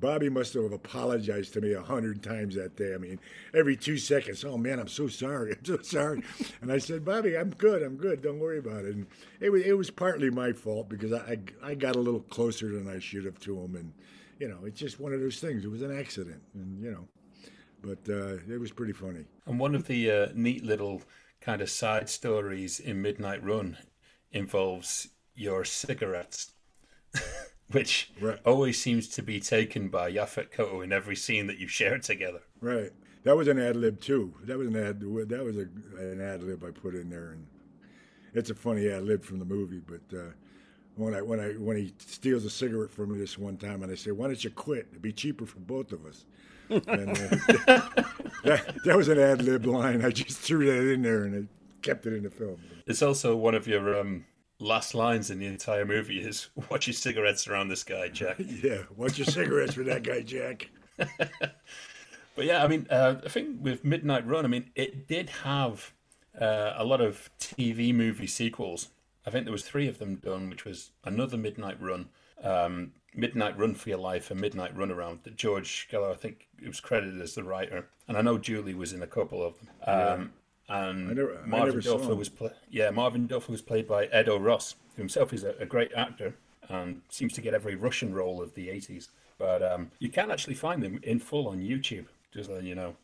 Bobby must have apologized to me a hundred times that day. I mean, every two seconds, oh man, I'm so sorry, I'm so sorry. And I said, Bobby, I'm good, I'm good. Don't worry about it. And it was it was partly my fault because I I got a little closer than I should have to him, and you know, it's just one of those things. It was an accident, and you know, but uh, it was pretty funny. And one of the uh, neat little kind of side stories in Midnight Run involves your cigarettes, which Right. always seems to be taken by Yaphet Kotto in every scene that you share together. Right. That was an ad lib too. That was an ad. That was a, an ad lib I put in there, and it's a funny ad lib from the movie. But uh, when I when I when he steals a cigarette from me this one time, and I say, "Why don't you quit? It'd be cheaper for both of us." And uh, that, that was an ad lib line. I just threw that in there, and I kept it in the film. It's also one of your um, last lines in the entire movie is "Watch your cigarettes around this guy, Jack." Yeah. Watch your cigarettes for that guy, Jack. But yeah, I mean, uh, I think with Midnight Run, I mean, it did have uh, a lot of TV movie sequels. I think there was three of them done, which was another Midnight Run, um, Midnight Run for Your Life, and Midnight Run Around. That George Geller, I think, it was credited as the writer, and I know Julie was in a couple of them. Um, And never- Marvin Duffler was pla yeah Marvin Duffler was played by Ed O'Ross, who himself is a, a great actor and seems to get every Russian role of the 80s. But um, you can actually find them in full on YouTube, just letting you know.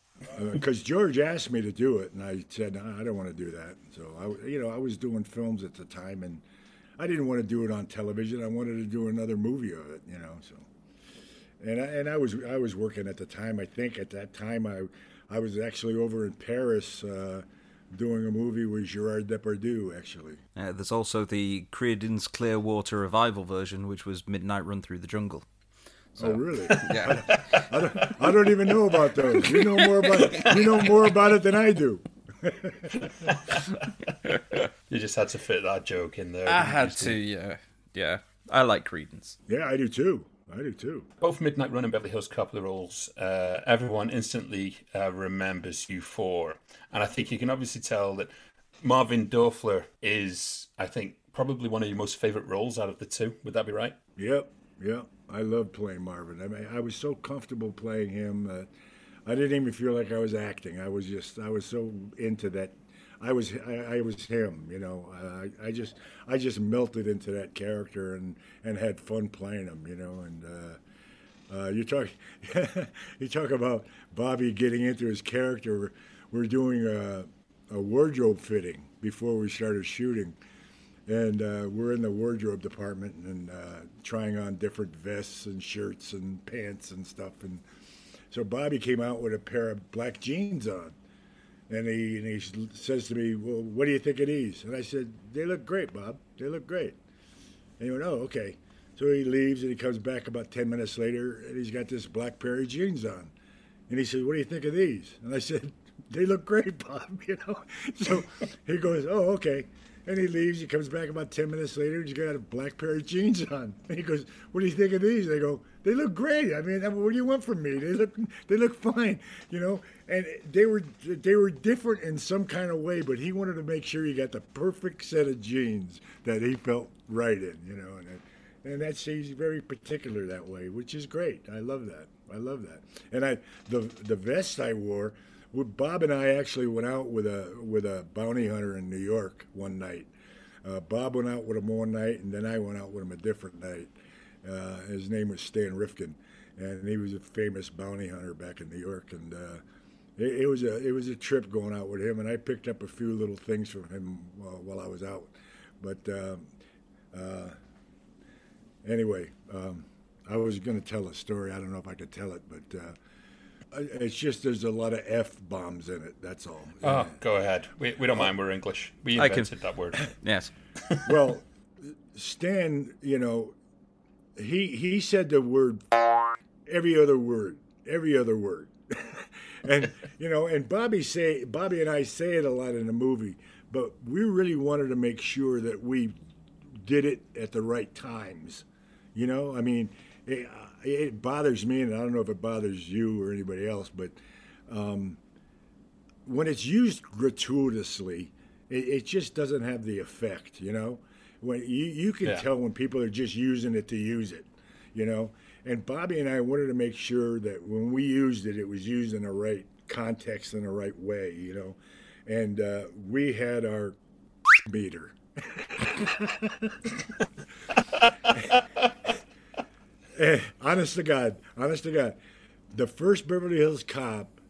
because George asked me to do it, and I said no, I don't want to do that. So I, you know, I was doing films at the time, and I didn't want to do it on television. I wanted to do another movie of it, you know. So, and I, and I was I was working at the time. I think at that time I I was actually over in Paris uh, doing a movie with Gerard Depardieu, actually. Uh, there's also the Creedence Clearwater revival version, which was Midnight Run Through the Jungle. oh, really? Yeah. I don't, I don't even know about those. You know more about you know more about it than I do. You just had to fit that joke in there. I had Steve? to, yeah. Yeah. I like Creedence. Yeah, I do too. I do too. Both Midnight Run and Beverly Hills Cop the roles, uh, everyone instantly uh, remembers you for. And I think you can obviously tell that Marvin Dorfler is, I think, probably one of your most favorite roles out of the two. Would that be right? Yep, yep. I love playing Marvin. I mean, I was so comfortable playing him that I didn't even feel like I was acting. I was just, I was so into that. I was, I, I was him. You know, I, I just, I just melted into that character and and had fun playing him. You know, and. Uh, uh, you talk, you talk about Bobby getting into his character. We're doing a, a wardrobe fitting before we started shooting, and uh, we're in the wardrobe department and uh, trying on different vests and shirts and pants and stuff. And so Bobby came out with a pair of black jeans on, and he and he says to me, "Well, what do you think of these?" And I said, "They look great, Bob. They look great." And he went, "Oh, okay." So he leaves and he comes back about ten minutes later, and he's got this black pair of jeans on, and he says, "What do you think of these?" And I said, "They look great, Bob." You know. So he goes, "Oh, okay." And he leaves. He comes back about ten minutes later. and He's got a black pair of jeans on. And he goes, "What do you think of these?" They go, "They look great. I mean, what do you want from me? They look, they look fine, you know." And they were, they were different in some kind of way, but he wanted to make sure he got the perfect set of jeans that he felt right in, you know. And and that's he's very particular that way, which is great. I love that. I love that. And I, the the vest I wore, Bob and I actually went out with a with a bounty hunter in New York one night. Uh, Bob went out with him one night, and then I went out with him a different night. Uh, his name was Stan Rifkin, and he was a famous bounty hunter back in New York. And uh, it, it was a it was a trip going out with him, and I picked up a few little things from him while, while I was out. But uh, uh, anyway, um, I was going to tell a story. I don't know if I could tell it, but uh, it's just there's a lot of f bombs in it. That's all. Oh, go ahead. We, we don't mind. We're English. We I can- invented that word. Yes. well, Stan, you know, he he said the word every other word, every other word, and you know, and Bobby say Bobby and I say it a lot in the movie, but we really wanted to make sure that we did it at the right times. You know, I mean, it, it bothers me, and I don't know if it bothers you or anybody else, but um, when it's used gratuitously, it, it just doesn't have the effect. You know, when you you can Yeah. tell when people are just using it to use it. You know, and Bobby and I wanted to make sure that when we used it, it was used in the right context in the right way. You know, and uh, we had our meter. Eh, honest to God, honest to God, the first Beverly Hills Cop,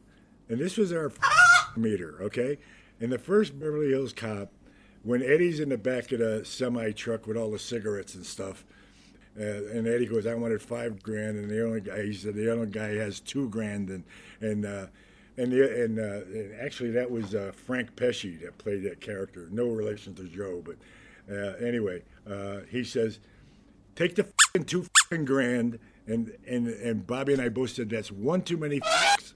and this was our meter, okay? And the first Beverly Hills Cop, when Eddie's in the back of the semi truck with all the cigarettes and stuff, uh, and Eddie goes, "I wanted five grand," and the only guy he said the other guy has two grand, and and uh, and the, and, uh, and actually that was uh, Frank Pesce that played that character, no relation to Joe, but uh, anyway, uh, he says, "Take the fing two fing grand," and and and Bobby and I both said that's one too many. F-ings.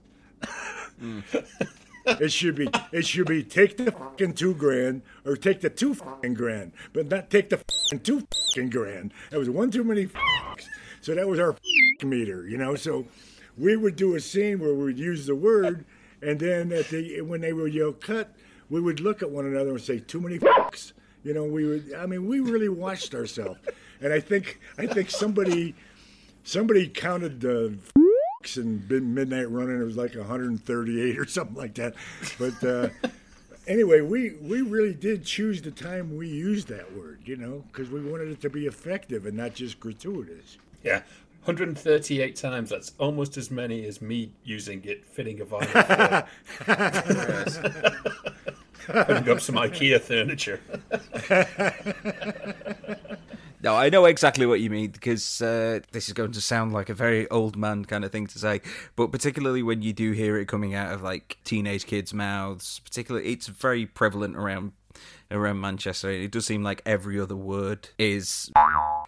It should be it should be take the fucking two grand or take the two fucking grand, but not take the fucking two fucking grand. That was one too many. F-ings. So that was our meter, you know. So we would do a scene where we'd use the word, and then at the when they would yell cut, we would look at one another and say too many fucks. You know, we would. I mean, we really watched ourselves, and I think I think somebody somebody counted the and been midnight running. It was like 138 or something like that. But uh, anyway, we we really did choose the time we used that word, you know, because we wanted it to be effective and not just gratuitous. Yeah. 138 times. That's almost as many as me using it fitting a vinyl. Putting up some IKEA furniture. No, I know exactly what you mean because uh, this is going to sound like a very old man kind of thing to say, but particularly when you do hear it coming out of like teenage kids' mouths, particularly it's very prevalent around around Manchester. It does seem like every other word is,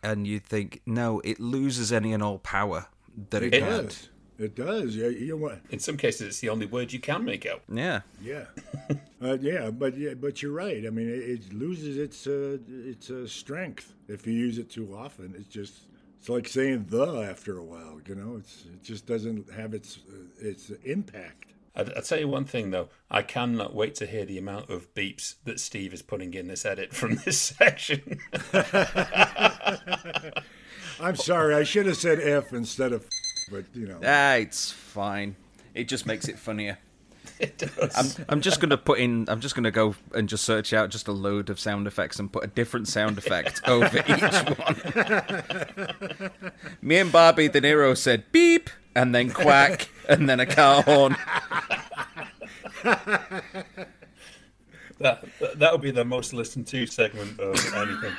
and you think no, it loses any and all power that it, It had. does. It does. Yeah, you know what? In some cases, it's the only word you can make out. Yeah, Yeah, uh, yeah, but yeah, but you're right. I mean, it, it loses its uh, its uh, strength if you use it too often. It's just it's like saying the after a while. You know, it's it just doesn't have its uh, its impact. I'd, I'll tell you one thing though. I cannot wait to hear the amount of beeps that Steve is putting in this edit from this section. I'm sorry, I should have said F instead of, but you know. ah, it's fine. It just makes it funnier. it does. I'm, I'm just gonna put in. I'm just gonna go and just search out just a load of sound effects and put a different sound effect over each one. Me and Bobby De Niro said beep and then quack and then a car horn. that that would be the most listened to segment of anything.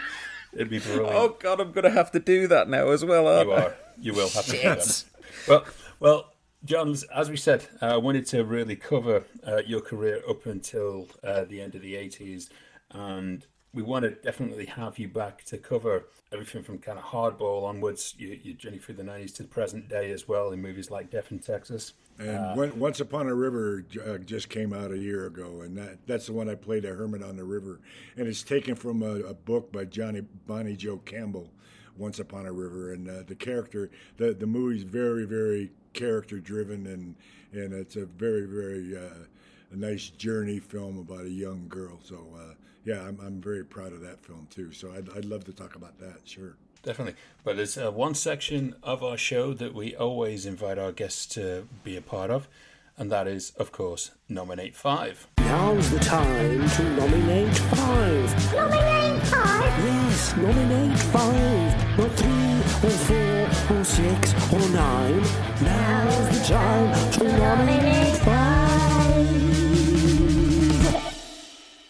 It'd be brilliant. Oh god, I'm gonna have to do that now as well. Aren't You I? are. You will have to do that. Well, well, John, as we said, uh, I wanted to really cover uh, your career up until uh, the end of the 80s. And we want to definitely have you back to cover everything from kind of hardball onwards, your, your journey through the 90s to the present day as well in movies like Death in Texas. And One- Once Upon a River uh, just came out a year ago, and that, that's the one I played a hermit on the river, and it's taken from a, a book by Johnny Bonnie Jo Campbell, Once Upon a River, and uh, the character, the the movie's very very character driven, and and it's a very very uh, a nice journey film about a young girl. So uh, yeah, I'm I'm very proud of that film too. So I'd I'd love to talk about that. Sure. Definitely. But there's uh, one section of our show that we always invite our guests to be a part of, and that is, of course, Nominate Five. Now's the time to nominate five. Nominate five. Just nominate five, not three or four or six or nine. Now's the time to nominate five.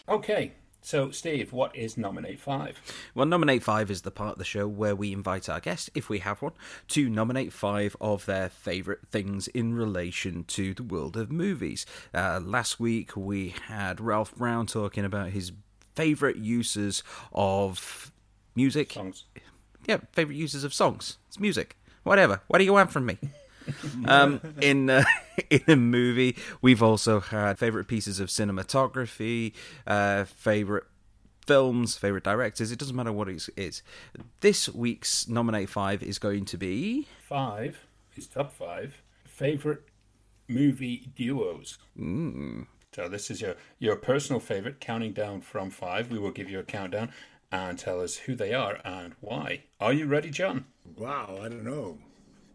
Okay, so Steve, what is Nominate 5? Well, Nominate 5 is the part of the show where we invite our guest, if we have one, to nominate five of their favourite things in relation to the world of movies. Uh, last week we had Ralph Brown talking about his favourite uses of music. Songs. Yeah, favourite uses of songs. It's music. Whatever. What do you want from me? um, in uh, in a movie, we've also had favorite pieces of cinematography, uh, favorite films, favorite directors. It doesn't matter what it is. This week's nominate five is going to be 5 is top 5 favorite movie duos. mm, So this is your, your personal favorite, counting down from 5. We will give you a countdown and tell us who they are and why. Are you ready, John? Wow, I don't know.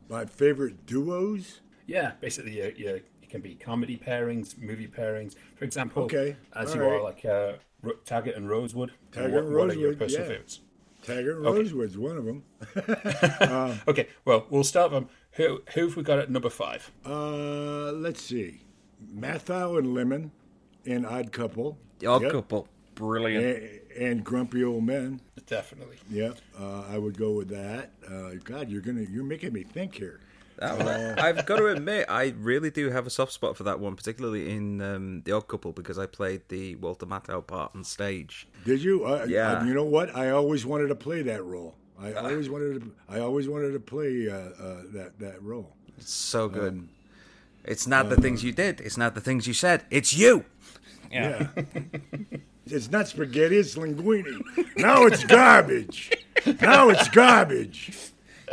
My favorite duos? Yeah, basically, you, you, it can be comedy pairings, movie pairings. For example, Okay, as all you right. are like uh, Ro- Taggart and Rosewood. Taggart what, and What are your Rosewood, personal yeah. favorites? Taggart and Okay. Rosewood's one of them. Okay, well, we'll start from who who have we got at number five? Uh, let's see. Matthau and Lemmon in Odd Couple. the odd Yep. couple. Brilliant. And, and Grumpy Old Men. Definitely. Yep, uh, I would go with that. Uh, God, you're gonna you're making me think here. I've got to admit, I really do have a soft spot for that one, particularly in um, The Odd Couple, because I played the Walter Matthau part on stage. Did you? Uh, Yeah. uh, you know what? I always wanted to play that role. I always wanted to. I always wanted to play uh, uh, that that role. It's so good. it's not the things you did. It's not the things you said. It's you. Yeah. it's not spaghetti. It's linguine. Now it's garbage. Now it's garbage.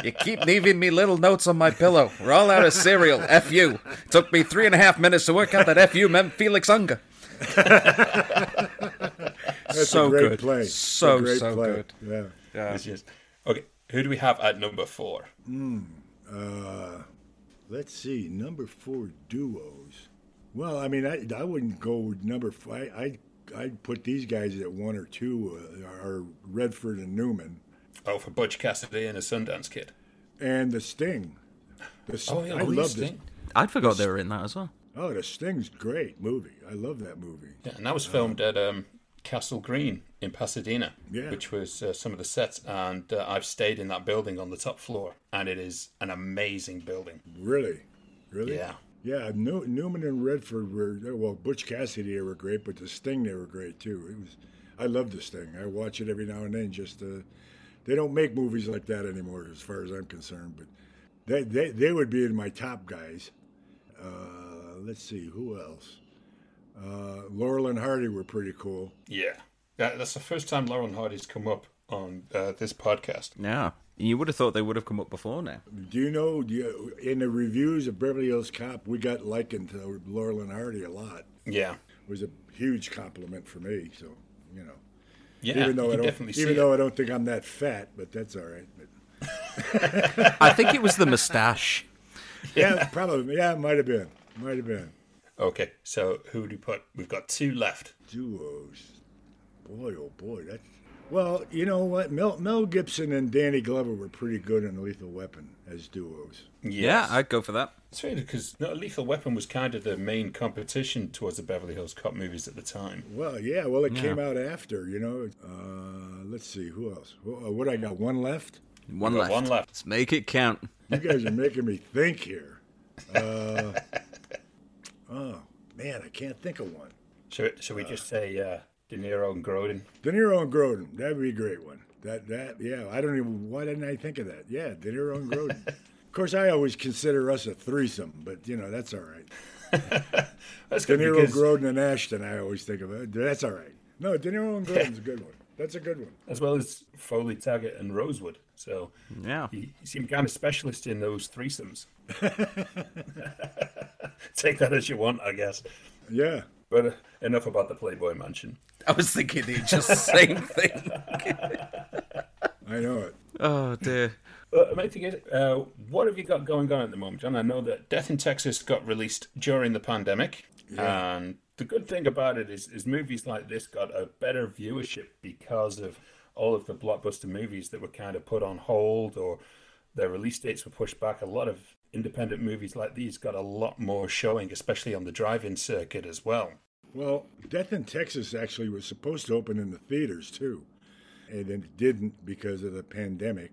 You keep leaving me little notes on my pillow. We're all out of cereal. F you. Took me three and a half minutes to work out that F you meant Felix Unger. That's So a great good. play. So, a great so play. good. Yeah. It's just okay. Who do we have at number four? Uh, let's see. Number four duos. Well, I mean, I, I wouldn't go with number five. I I'd put these guys at one or two. Uh, are Redford and Newman, Oh, for Butch Cassidy and his Sundance Kid. and the Sting. The, Oh yeah, I Louis love Sting. I'd forgot they were in that as well. Oh, the Sting's great movie. I love that movie. Yeah, and that was filmed at um, Castle Green in Pasadena, Yeah. which was uh, some of the sets. And uh, I've stayed in that building on the top floor, and it is an amazing building. Really, really. Yeah. Yeah, New, Newman and Redford were well. Butch Cassidy they were great, but the Sting they were great too. It was, I love the Sting. I watch it every now and then. Just uh, they don't make movies like that anymore, as far as I'm concerned. But they they, they would be in my top guys. Uh, let's see who else. Uh, Laurel and Hardy were pretty cool. Yeah. That, that's the first time Laurel and Hardy's come up on uh, this podcast. Yeah. You would have thought they would have come up before now. Do you know? Do you, in the reviews of Beverly Hills Cop, we got likened to Laurel and Hardy a lot. Yeah. It was a huge compliment for me. So you know. Yeah, even though you I don't, definitely see even it. though I don't think I'm that fat, but that's all right. But, I think it was the moustache. yeah, probably. Yeah, it might have been. Might have been. Okay, so who would you put? We've got two left. Duos. Boy, oh boy, that. Well, you know what? Mel, Mel Gibson and Danny Glover were pretty good in Lethal Weapon as duos. Yeah, I'd go for that. It's weird because no, Lethal Weapon was kind of the main competition towards the Beverly Hills Cop movies at the time. Well, yeah. Well, it came out after. You know. Uh, let's see who else. Wh- uh, What I got? One left. One left. one left. Let's make it count. You guys are making me think here. Uh, oh man, I can't think of one. Should, should we just say uh, De Niro and Grodin? De Niro and Grodin. That'd be a great one. That that yeah. I don't even. Why didn't I think of that? Yeah, De Niro and Grodin. of course, I always consider us a threesome, but you know that's all right. That's De good Niro, because, Grodin, and Ashton. I always think of it. That's all right. No, De Niro and Grodin's a good one. That's a good one. as well as Foley, Taggart, and Rosewood. So Yeah. you, you seem kind of specialist in those threesomes. Take that as you want, I guess. Yeah. But uh, enough about the Playboy Mansion. I was thinking the just same thing. I know it. Oh dear. Uh, my thing is, uh, what have you got going on at the moment, John? I know that Death in Texas got released during the pandemic, and the good thing about it is, is movies like this got a better viewership because of all of the blockbuster movies that were kind of put on hold or their release dates were pushed back. A lot of independent movies like these got a lot more showing, especially on the drive-in circuit as well. Well, Death in Texas actually was supposed to open in the theaters too, and it didn't because of the pandemic.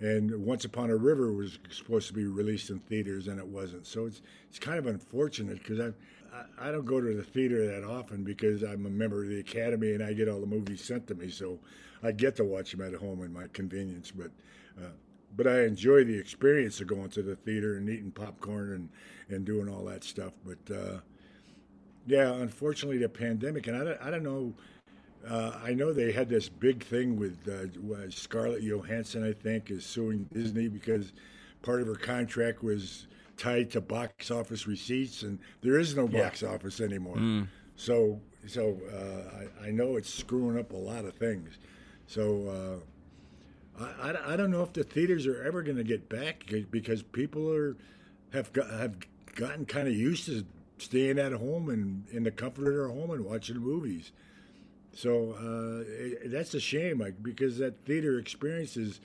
And Once Upon a River was supposed to be released in theaters, and it wasn't. So it's it's kind of unfortunate because I I don't go to the theater that often because I'm a member of the Academy and I get all the movies sent to me, so I get to watch them at home in my convenience. But uh, but I enjoy the experience of going to the theater and eating popcorn and and doing all that stuff. But uh, yeah, unfortunately, the pandemic, and I don't, I don't know. Uh, I know they had this big thing with uh, Scarlett Johansson. I think is suing Disney because part of her contract was tied to box office receipts, and there is no yeah. box office anymore. Mm. So, so uh, I, I, know it's screwing up a lot of things. So uh, I, I, I, don't know if the theaters are ever going to get back because people are have got, have gotten kind of used to staying at home and in the comfort of their home and watching movies. So uh, it, that's a shame, like, because that theater experience is.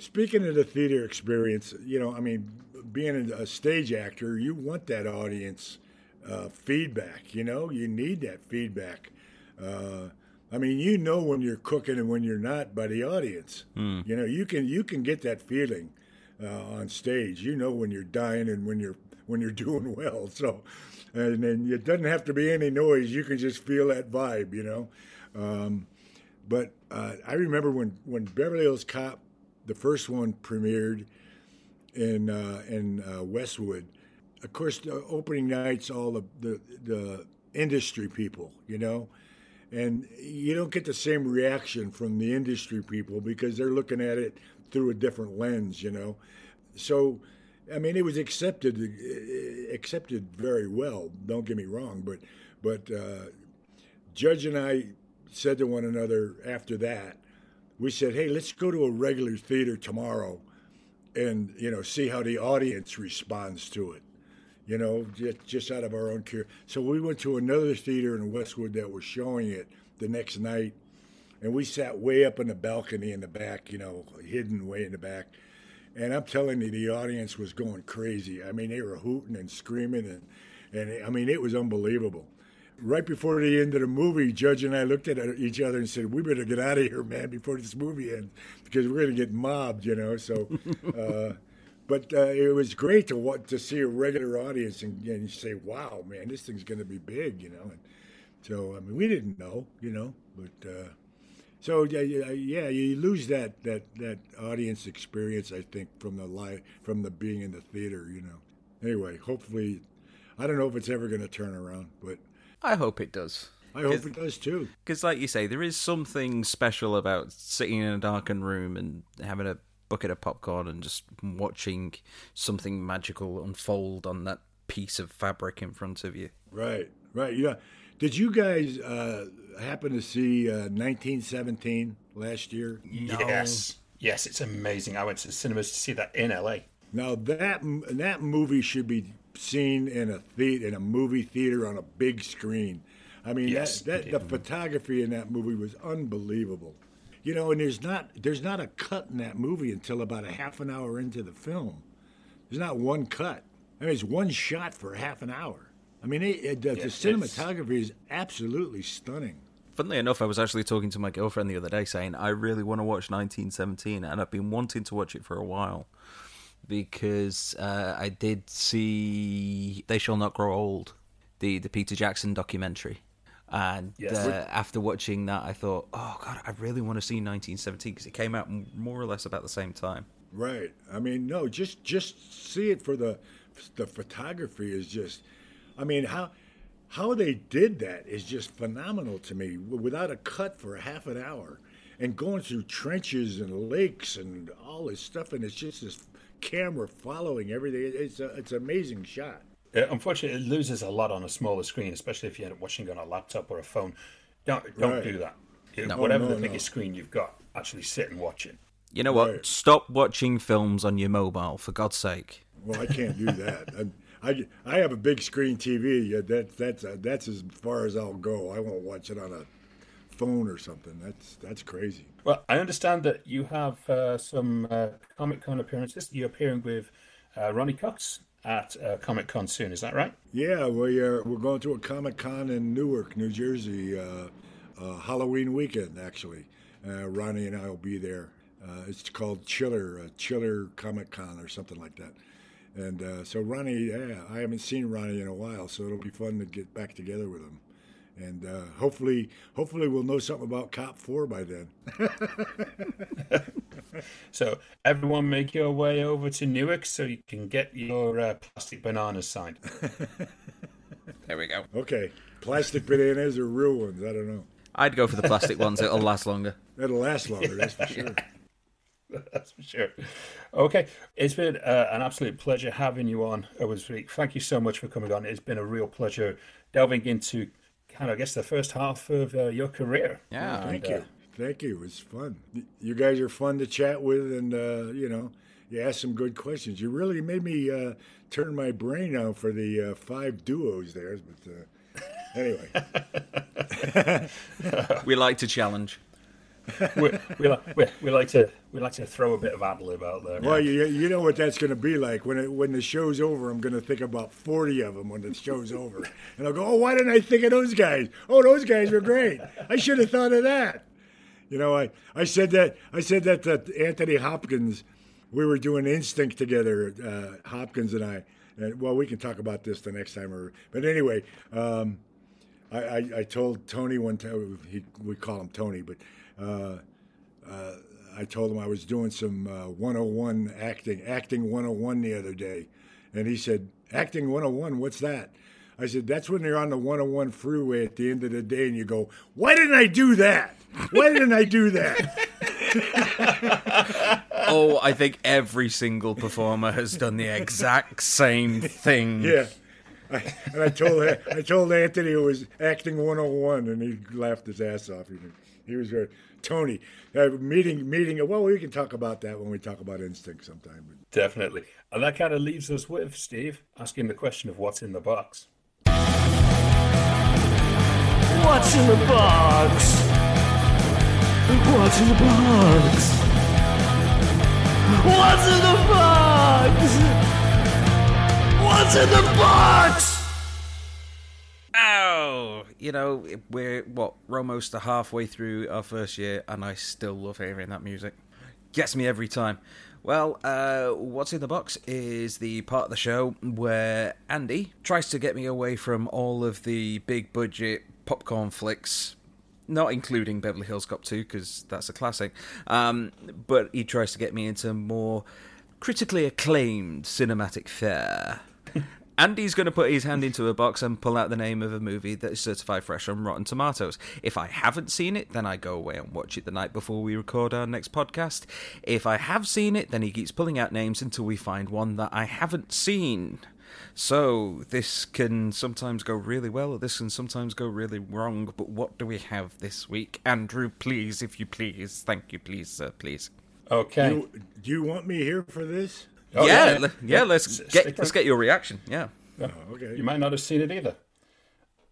Speaking of the theater experience, you know, I mean, being a stage actor, you want that audience uh, feedback. You know, you need that feedback. Uh, I mean, you know when you're cooking and when you're not by the audience. Mm. You know, you can you can get that feeling uh, on stage. You know when you're dying and when you're when you're doing well. So, and then it doesn't have to be any noise. You can just feel that vibe, you know. Um, but uh, I remember when when Beverly Hills Cop, the first one premiered in uh, in uh, Westwood. Of course, the opening nights, all the, the the industry people, you know, and you don't get the same reaction from the industry people because they're looking at it through a different lens, you know. So I mean, it was accepted accepted very well. Don't get me wrong, but but uh, Judge and I said to one another after that, we said, "Hey, let's go to a regular theater tomorrow, and you know, see how the audience responds to it." You know, just, just out of our own care. So we went to another theater in Westwood that was showing it the next night, and we sat way up in the balcony in the back, you know, hidden way in the back and I'm telling you, the audience was going crazy. I mean, they were hooting and screaming, and and I mean, it was unbelievable. Right before the end of the movie, Judge and I looked at each other and said, "We better get out of here, man, before this movie ends, because we're going to get mobbed," you know. So, uh, but uh, it was great to to see a regular audience and, and say, "Wow, man, this thing's going to be big," you know. And so, I mean, we didn't know, you know, but. Uh, so yeah, yeah, you lose that, that, that audience experience, I think, from the live, from the being in the theater. You know. Anyway, hopefully, I don't know if it's ever going to turn around, but I hope it does. I hope it does too. Because, like you say, there is something special about sitting in a darkened room and having a bucket of popcorn and just watching something magical unfold on that piece of fabric in front of you. Right, right. Yeah. Did you guys uh, happen to see uh, 1917 last year? No. Yes, yes, it's amazing. I went to the cinemas to see that in LA. Now that that movie should be seen in a theater, in a movie theater on a big screen. I mean, yes, that, that the photography in that movie was unbelievable. You know, and there's not there's not a cut in that movie until about a half an hour into the film. There's not one cut. I mean, it's one shot for half an hour. I mean, it, it, the, yeah, the cinematography is absolutely stunning. Funnily enough, I was actually talking to my girlfriend the other day saying, I really want to watch 1917, and I've been wanting to watch it for a while because uh, I did see They Shall Not Grow Old, the, the Peter Jackson documentary. And yes. uh, after watching that, I thought, oh, God, I really want to see 1917 because it came out more or less about the same time. Right. I mean, no, just just see it for the the photography is just I mean, how how they did that is just phenomenal to me. Without a cut for half an hour, and going through trenches and lakes and all this stuff, and it's just this camera following everything. It's a, it's an amazing shot. Uh, unfortunately, it loses a lot on a smaller screen, especially if you end up watching on a laptop or a phone. Don't don't right. do that. No. Whatever no, no, the biggest screen you've got, actually sit and watch it. You know what? Right. Stop watching films on your mobile, for God's sake. Well, I can't do that. I, I have a big screen TV. That that's uh, that's as far as I'll go. I won't watch it on a phone or something. That's that's crazy. Well, I understand that you have uh, some uh, Comic Con appearances. You're appearing with uh, Ronny Cox at uh, Comic Con soon. Is that right? Yeah, we are. We're going to a Comic Con in Newark, New Jersey, uh, uh, Halloween weekend. Actually, uh, Ronny and I will be there. Uh, it's called Chiller, uh, Chiller Comic Con or something like that. And uh, so Ronny, yeah, I haven't seen Ronny in a while, so it'll be fun to get back together with him. And uh, hopefully, hopefully we'll know something about Cop Four by then. So everyone, make your way over to Newark so you can get your uh, plastic bananas signed. There we go. okay, plastic bananas or real ones? I don't know. I'd go for the plastic ones. It'll last longer. It'll last longer, that's for sure. That's for sure. Okay, it's been uh, an absolute pleasure having you on this week. Thank you so much for coming on. It's been a real pleasure delving into kind of, I guess, the first half of uh, your career. Yeah. And, Thank uh, you. Thank you. It was fun. You guys are fun to chat with, and uh, you know, you asked some good questions. You really made me uh, turn my brain on for the uh, five duos there. But uh, anyway, We like to challenge. we, we, like, we, we like to we like to throw a bit of ad lib out there. well, you you know what that's going to be like when it, when the show's over. I'm going to think about forty of them when the show's over, and I'll go, "Oh, why didn't I think of those guys? Oh, those guys were great. I should have thought of that." You know, I, I said that I said that to Anthony Hopkins. We were doing Instinct together, uh, Hopkins and I. And, well, we can talk about this the next time. Or, but anyway, um, I, I, I told Tony one time. He, we call him Tony, but I told him I was doing some uh, 101 acting, acting 101 the other day, and he said, "Acting 101, what's that?" I said, "That's when you're on the 101 freeway at the end of the day, and you go, why didn't I do that? Why didn't I do that?" Oh, I think every single performer has done the exact same thing. Yeah. I, and I told I told Anthony it was acting 101, and he laughed his ass off. He, he was very Tony uh, meeting meeting. Well, we can talk about that when we talk about instinct sometime. But Definitely. And that kind of leaves us with Steve asking the question of what's in the box. What's in the box? What's in the box? What's in the box? What's in the box? Ow! You know, we're what we're almost halfway through our first year, and I still love hearing that music. Gets me every time. Well, uh, what's in the box is the part of the show where Andy tries to get me away from all of the big budget popcorn flicks, not including Beverly Hills Cop 2 because that's a classic. Um, but he tries to get me into more critically acclaimed cinematic fare. Andy's going to put his hand into a box and pull out the name of a movie that is certified fresh on Rotten Tomatoes. If I haven't seen it, then I go away and watch it the night before we record our next podcast. If I have seen it, then he keeps pulling out names until we find one that I haven't seen. So this can sometimes go really well, this can sometimes go really wrong. But what do we have this week, Andrew? Please, if you please, thank you, please, sir, please. Okay. you, do you want me here for this? Oh, yeah, yeah. le- yeah, Let's S- get let's get your reaction. Yeah. Oh, okay. You might not have seen it either.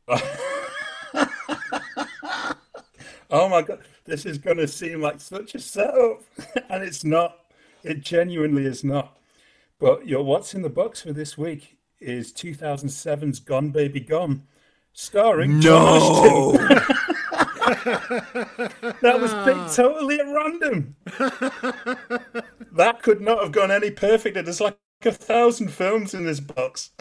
oh my god, this is going to seem like such a setup, and it's not. It genuinely is not. But your what's in the box for this week is 2007's Gone Baby Gone, starring John Ashton. that was picked totally at random. that could not have gone any perfect. There's like a thousand films in this box.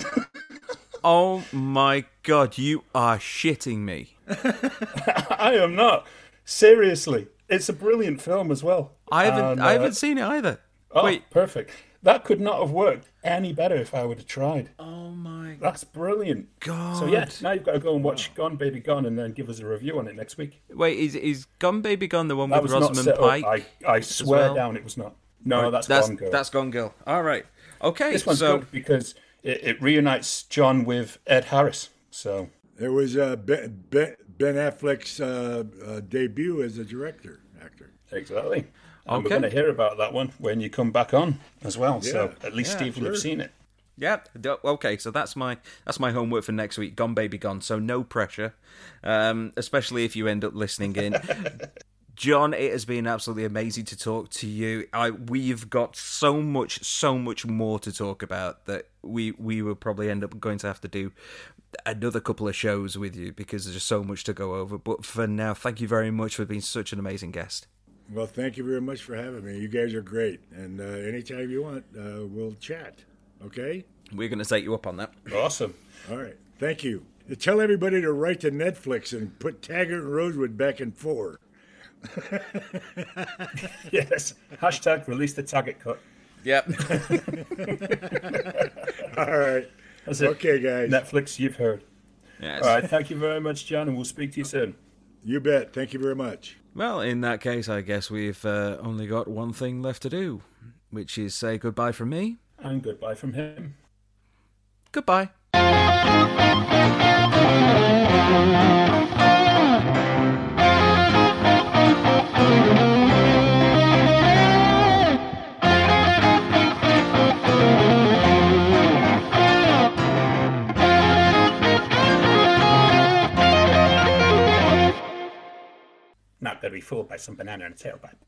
Oh my god, you are shitting me. I am not. Seriously, it's a brilliant film as well. I haven't And, I uh, haven't seen it either. oh, Wait. perfect. That could not have worked any better if I would have tried. Oh my That's brilliant. god. So yeah, now you've got to go and watch Gone Baby Gone and then give us a review on it next week. Wait, is is Gone Baby Gone the one That with Rosamund Pike? up. I, I swear well? down it was not. No, that's, that's Gone Girl. that's Gone Girl. All right. Okay. this one's so good because it, it reunites John with Ed Harris. So It was uh, ben, ben, ben Affleck's uh, uh, debut as a director actor. exactly. And Okay. we're going to hear about that one when you come back on as well. so at least Yeah, Steve will have seen it. Yeah. Okay. So that's my that's my homework for next week. Gone baby gone. So no pressure, um, especially if you end up listening in. John, it has been absolutely amazing to talk to you. I we've got so much, so much more to talk about that we we will probably end up going to have to do another couple of shows with you because there's just so much to go over. But for now, thank you very much for being such an amazing guest. Well, thank you very much for having me. You guys are great, and uh, anytime you want, uh, we'll chat. Okay. We're going to take you up on that. Awesome. All right. Thank you. Tell everybody to write to Netflix and put Taggart and Rosewood back in four. Yes. Hashtag release the Taggart cut. Yep. All right. That's it. Okay, guys. Netflix, you've heard. yes. All right. Thank you very much, John, and we'll speak to you soon. You bet. Thank you very much. Well, in that case, I guess we've uh, only got one thing left to do, which is say goodbye from me. And goodbye from him. Goodbye. To be fooled by some banana and a tailpipe.